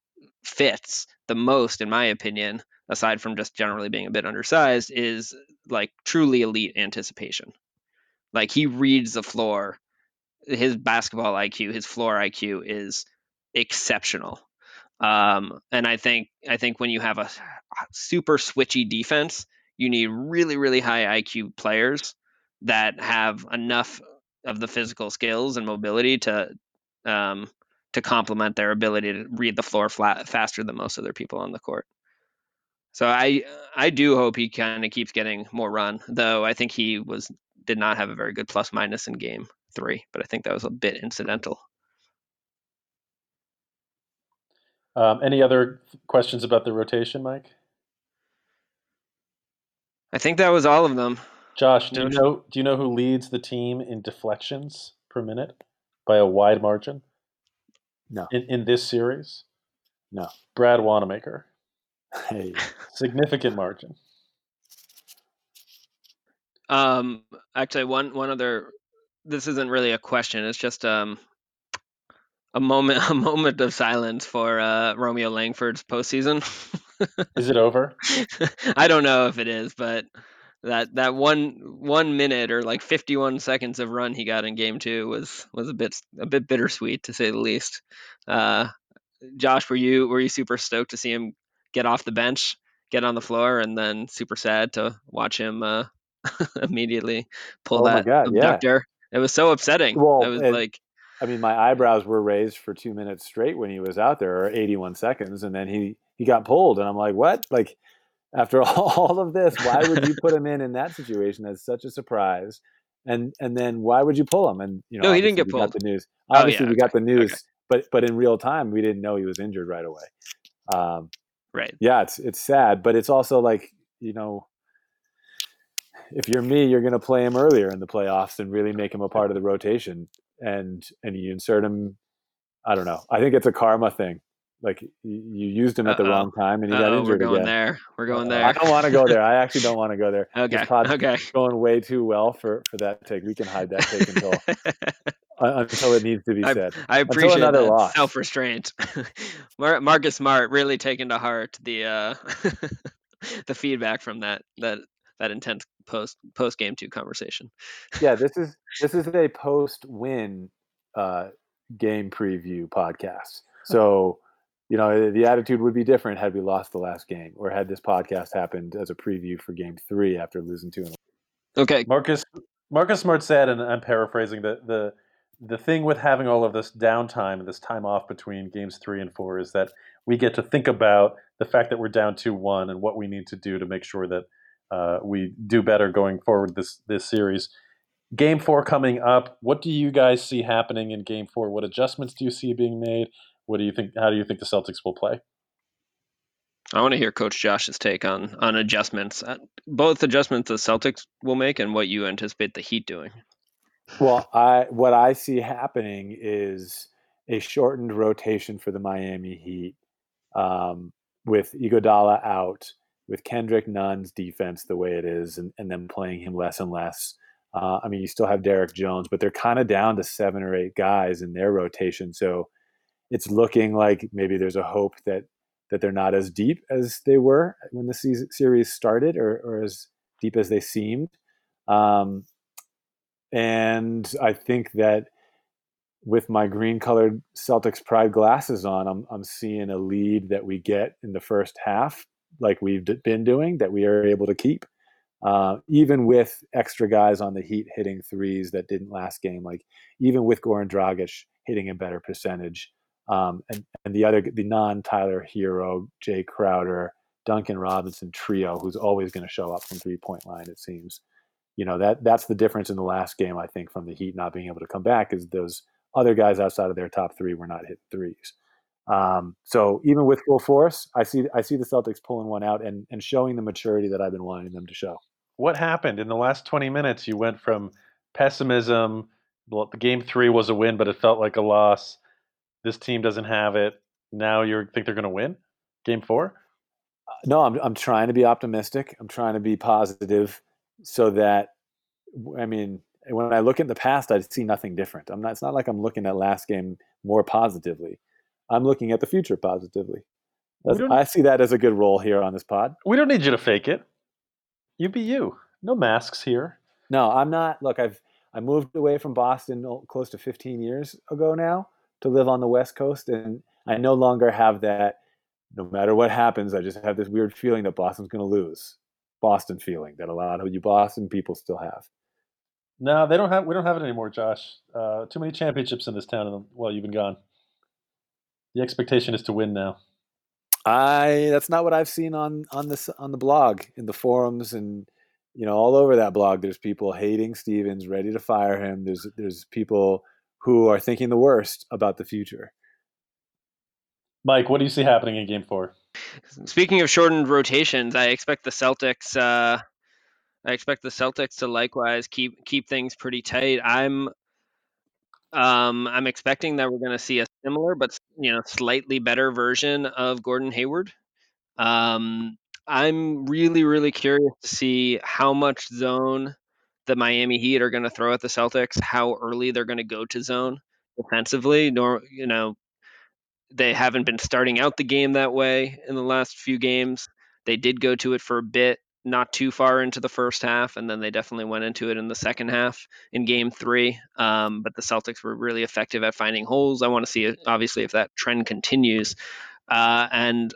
fits the most, in my opinion, aside from just generally being a bit undersized, is like truly elite anticipation. Like he reads the floor. His basketball IQ, his floor IQ is exceptional. Um, and I think I think when you have a super switchy defense, you need really really high IQ players that have enough of the physical skills and mobility to um, to complement their ability to read the floor flat faster than most other people on the court. So I I do hope he kind of keeps getting more run, though I think he was did not have a very good plus minus in game three, but I think that was a bit incidental. Um, any other questions about the rotation, Mike? I think that was all of them. Josh, do No, you know do you know who leads the team in deflections per minute by a wide margin No, in, in this series? no. Brad Wanamaker. Hey, Significant margin. Um, actually, one one other. This isn't really a question. It's just um a moment a moment of silence for uh, Romeo Langford's postseason. Is it over? I don't know if it is, but that that one one minute or like 51 seconds of run he got in game two was was a bit a bit bittersweet to say the least. Uh, Josh, were you were you super stoked to see him get off the bench, get on the floor, and then super sad to watch him uh, immediately pull Oh that God, yeah. adductor? It was so upsetting. Well, I was it- like, I mean, my eyebrows were raised for two minutes straight when he was out there, or 81 seconds, and then he he got pulled, and I'm like, what? Like, after all of this, why would you put him in in that situation? as such a surprise. And and then why would you pull him? And you know, No, he didn't get we got pulled. the news. Oh, yeah, Obviously, we got the okay, news, but but in real time, we didn't know he was injured right away. Um, right. yeah, it's it's sad, but it's also like you know, if you're me, you're going to play him earlier in the playoffs and really make him a part of the rotation, and and you insert him. I don't know. I think it's a karma thing. Like you used him at the Uh-oh. wrong time, and he got Uh-oh, we're going again. there. We're going Uh, there. I don't want to go there. I actually don't want to go there. Okay. Okay. going way too well for for that take. We can hide that take until until it needs to be I- said. I appreciate another that loss. self-restraint. Mar- Marcus Smart really taking to heart the uh, the feedback from that that that intense post post game two conversation. yeah, this is this is a post win uh, game preview podcast. So, you know, the attitude would be different had we lost the last game, or had this podcast happened as a preview for Game Three after losing two. In a Okay. Marcus Marcus Smart said, and I'm paraphrasing that the the thing with having all of this downtime, this time off between games three and four, is that we get to think about the fact that we're down two one and what we need to do to make sure that uh, we do better going forward this this series. Game four coming up. What do you guys see happening in Game four? What adjustments do you see being made? What do you think? How do you think the Celtics will play? I want to hear Coach Josh's take on on adjustments, uh, both adjustments the Celtics will make and what you anticipate the Heat doing. Well, I what I see happening is a shortened rotation for the Miami Heat, um, with Iguodala out, with Kendrick Nunn's defense the way it is, and, and then playing him less and less. Uh, I mean, you still have Derrick Jones, but they're kind of down to seven or eight guys in their rotation. So it's looking like maybe there's a hope that that they're not as deep as they were when the season, series started, or, or as deep as they seemed. Um, and I think that with my green colored Celtics pride glasses on, I'm, I'm seeing a lead that we get in the first half, like we've d- been doing, that we are able to keep. Uh, even with extra guys on the Heat hitting threes that didn't last game, like even with Goran Dragic hitting a better percentage, um, and and the other the non Tyler Herro, Jae Crowder, Duncan Robinson trio, who's always going to show up from three point line, it seems. You know that that's the difference in the last game. I think from the Heat not being able to come back is those other guys outside of their top three were not hitting threes. Um, so even with full force, I see I see the Celtics pulling one out and and showing the maturity that I've been wanting them to show. What happened in the last 20 minutes? You went from pessimism. Well, the game three was a win, but it felt like a loss. This team doesn't have it. Now you think they're going to win game four? No, I'm I'm trying to be optimistic. I'm trying to be positive, so that I mean, when I look in the past, I see nothing different. I'm not. It's not like I'm looking at last game more positively. I'm looking at the future positively. I see that as a good role here on this pod. We don't need you to fake it. You be you. No masks here. No, I'm not. Look, I've I moved away from Boston close to 15 years ago now to live on the West Coast, and I no longer have that. No matter what happens, I just have this weird feeling that Boston's going to lose. Boston feeling that a lot of you Boston people still have. No, they don't have. We don't have it anymore, Josh. Uh, too many championships in this town. and- Well, you've been gone. The expectation is to win now. I that's not what I've seen on on this on the blog in the forums and you know all over that blog. There's people hating Stevens, ready to fire him. There's there's people who are thinking the worst about the future. Mike, what do you see happening in Game Four? Speaking of shortened rotations, I expect the Celtics uh, I expect the Celtics to likewise keep keep things pretty tight. I'm um, I'm expecting that we're going to see a similar but you know slightly better version of Gordon Hayward. Um, I'm really really curious to see how much zone the Miami Heat are going to throw at the Celtics, how early they're going to go to zone defensively. Nor you know they haven't been starting out the game that way in the last few games. They did go to it for a bit not too far into the first half, and then they definitely went into it in the second half in game three. Um, but the Celtics were really effective at finding holes. I want to see, obviously, if that trend continues. Uh, and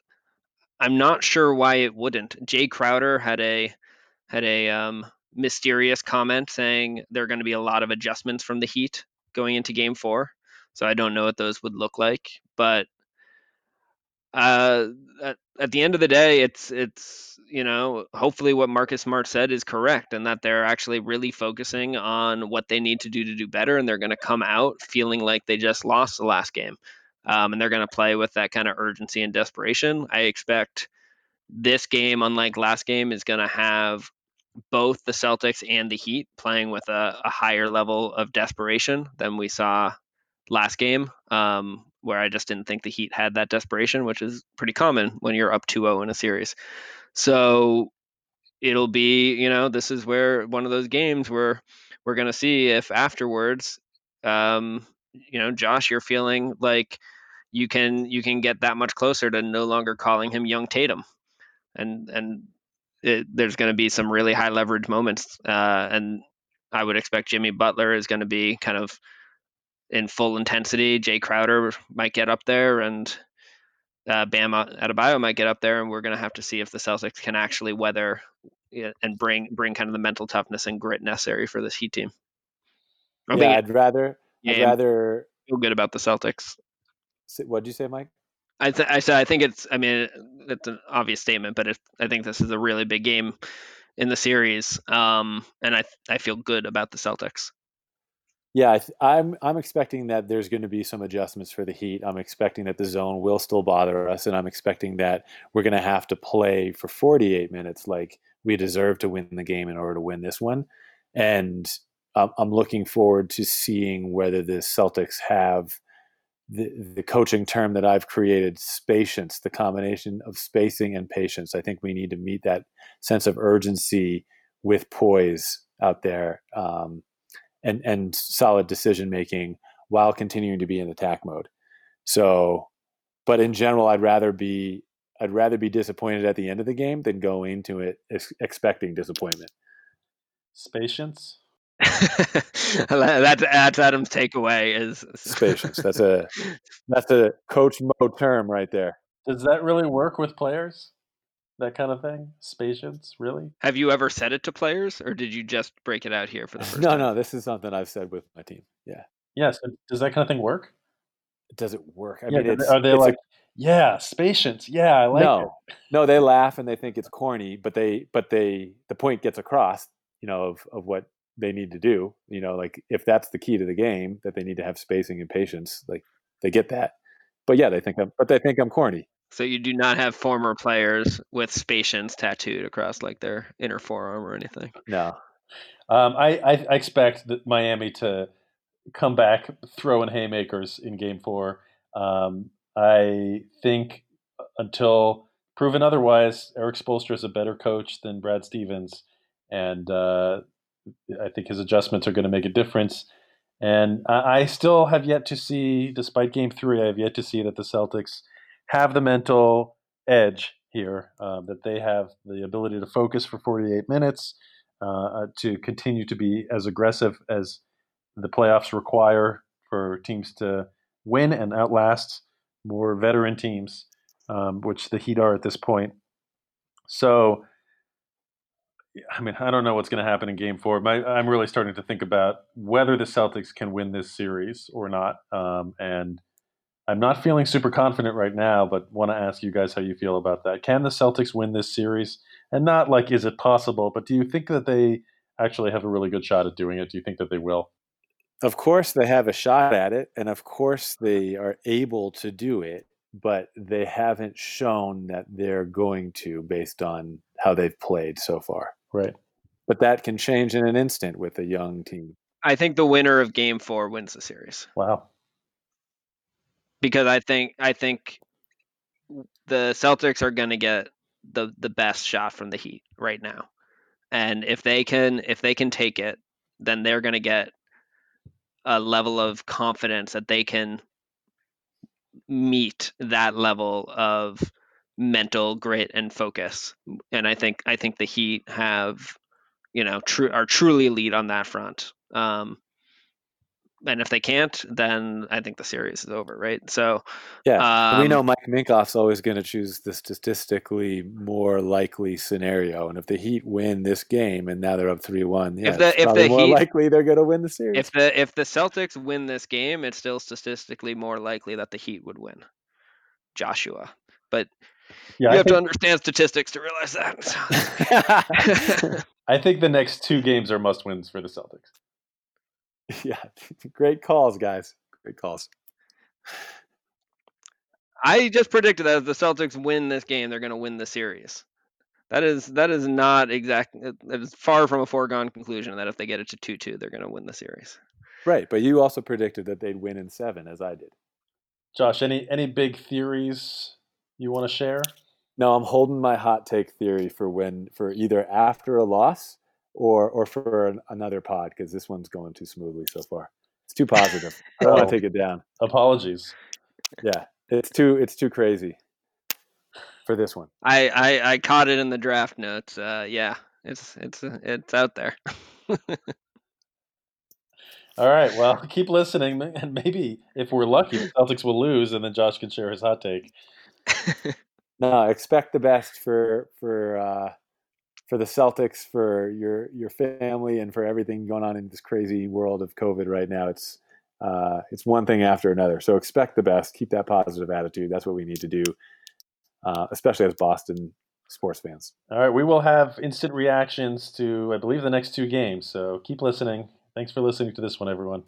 I'm not sure why it wouldn't. Jae Crowder had a had a um, mysterious comment saying there are going to be a lot of adjustments from the Heat going into Game Four. So I don't know what those would look like, but uh, at, at the end of the day, it's it's you know hopefully what Marcus Smart said is correct, and that they're actually really focusing on what they need to do to do better, and they're going to come out feeling like they just lost the last game, um, and they're going to play with that kind of urgency and desperation. I expect this game, unlike last game, is going to have both the Celtics and the Heat playing with a, a higher level of desperation than we saw last game. Um, where I just didn't think the Heat had that desperation, which is pretty common when you're up 2-0 in a series. So it'll be, you know, this is where one of those games where we're going to see if afterwards, um, you know, Josh, you're feeling like you can you can get that much closer to no longer calling him young Tatum, and and it, there's going to be some really high leverage moments, uh, and I would expect Jimmy Butler is going to be kind of in full intensity. Jae Crowder might get up there, and uh, Bam Adebayo might get up there, and we're going to have to see if the Celtics can actually weather and bring bring kind of the mental toughness and grit necessary for this Heat team. I yeah, I'd rather. I'd rather feel good about the Celtics. What did you say, Mike? I, th- I said I think it's. I mean, it's an obvious statement, but it, I think this is a really big game in the series, um, and I I feel good about the Celtics. Yeah, I'm, I'm expecting that there's going to be some adjustments for the Heat. I'm expecting that the zone will still bother us, and I'm expecting that we're going to have to play for 48 minutes like we deserve to win the game in order to win this one. And I'm looking forward to seeing whether the Celtics have the, the coaching term that I've created, patience, the combination of spacing and patience. I think we need to meet that sense of urgency with poise out there. Um, and and solid decision making while continuing to be in attack mode. So, but in general, I'd rather be I'd rather be disappointed at the end of the game than go into it ex- expecting disappointment. Patience. that, that's Adam's takeaway is patience. That's a that's a coach mode term right there. Does that really work with players? That kind of thing? Patience, really? Have you ever said it to players, or did you just break it out here for the first no, time? No, no, This is something I've said with my team. Yeah. Yes. Yeah, so does that kind of thing work? Does it work? I yeah, mean, are they like, a, yeah, patience? Yeah, I like no, it. no, No, they laugh and they think it's corny, but they, but they, the point gets across, you know, of of what they need to do. You know, like if that's the key to the game, that they need to have spacing and patience, like they get that. But yeah, they think I'm, but they think I'm corny. So you do not have former players with Spatience tattooed across like their inner forearm or anything. No. Um, I, I, expect that Miami to come back throwing haymakers in Game Four. Um, I think until proven otherwise, Erik Spoelstra is a better coach than Brad Stevens, and uh, I think his adjustments are going to make a difference. And I, I still have yet to see, despite Game Three, I have yet to see that the Celtics have the mental edge here, uh, that they have the ability to focus for 48 minutes, uh, uh, to continue to be as aggressive as the playoffs require for teams to win and outlast more veteran teams, um, which the Heat are at this point. So, I mean, I don't know what's going to happen in Game Four. My, I'm really starting to think about whether the Celtics can win this series or not, um, and I'm not feeling super confident right now, but want to ask you guys how you feel about that. Can the Celtics win this series? And not like is it possible, but do you think that they actually have a really good shot at doing it? Do you think that they will? Of course, they have a shot at it, and of course, they are able to do it, but they haven't shown that they're going to based on how they've played so far. Right. but that can change in an instant with a young team. I think the winner of Game Four wins the series. Wow. Because I think I think the Celtics are going to get the the best shot from the Heat right now, and if they can if they can take it, then they're going to get a level of confidence that they can meet that level of mental grit and focus. And I think I think the Heat have, you know, true are truly elite on that front. Um, and if they can't, then I think the series is over, right? So yeah, um, we know Mike Minkoff's always going to choose the statistically more likely scenario, and if the Heat win this game and now they're up three one, yeah, if the if the more Heat likely they're going to win the series. if the if the Celtics win this game, it's still statistically more likely that the Heat would win. Joshua, but Yeah, you I have to understand statistics to realize that. I think the next two games are must wins for the Celtics. yeah, great calls, guys. Great calls. I just predicted that if the Celtics win this game, they're going to win the series. That is that is not exact. That is far from a foregone conclusion that if they get it to two two, they're going to win the series. Right, but you also predicted that they'd win in seven, as I did. Josh, any any big theories you want to share? No, I'm holding my hot take theory for when for either after a loss or or for an, another pod because this one's going too smoothly so far. It's too positive. I don't want to take it down. Apologies. Yeah, it's too it's too crazy for this one. I I, I caught it in the draft notes. Uh, yeah, it's it's it's out there. All right. Well, keep listening, and maybe if we're lucky, the Celtics will lose, and then Josh can share his hot take. No, expect the best for for uh, for the Celtics, for your your family, and for everything going on in this crazy world of COVID right now. It's uh, it's one thing after another. So expect the best. Keep that positive attitude. That's what we need to do, uh, especially as Boston sports fans. All right. We will have instant reactions to, I believe, the next two games. So keep listening. Thanks for listening to this one, everyone.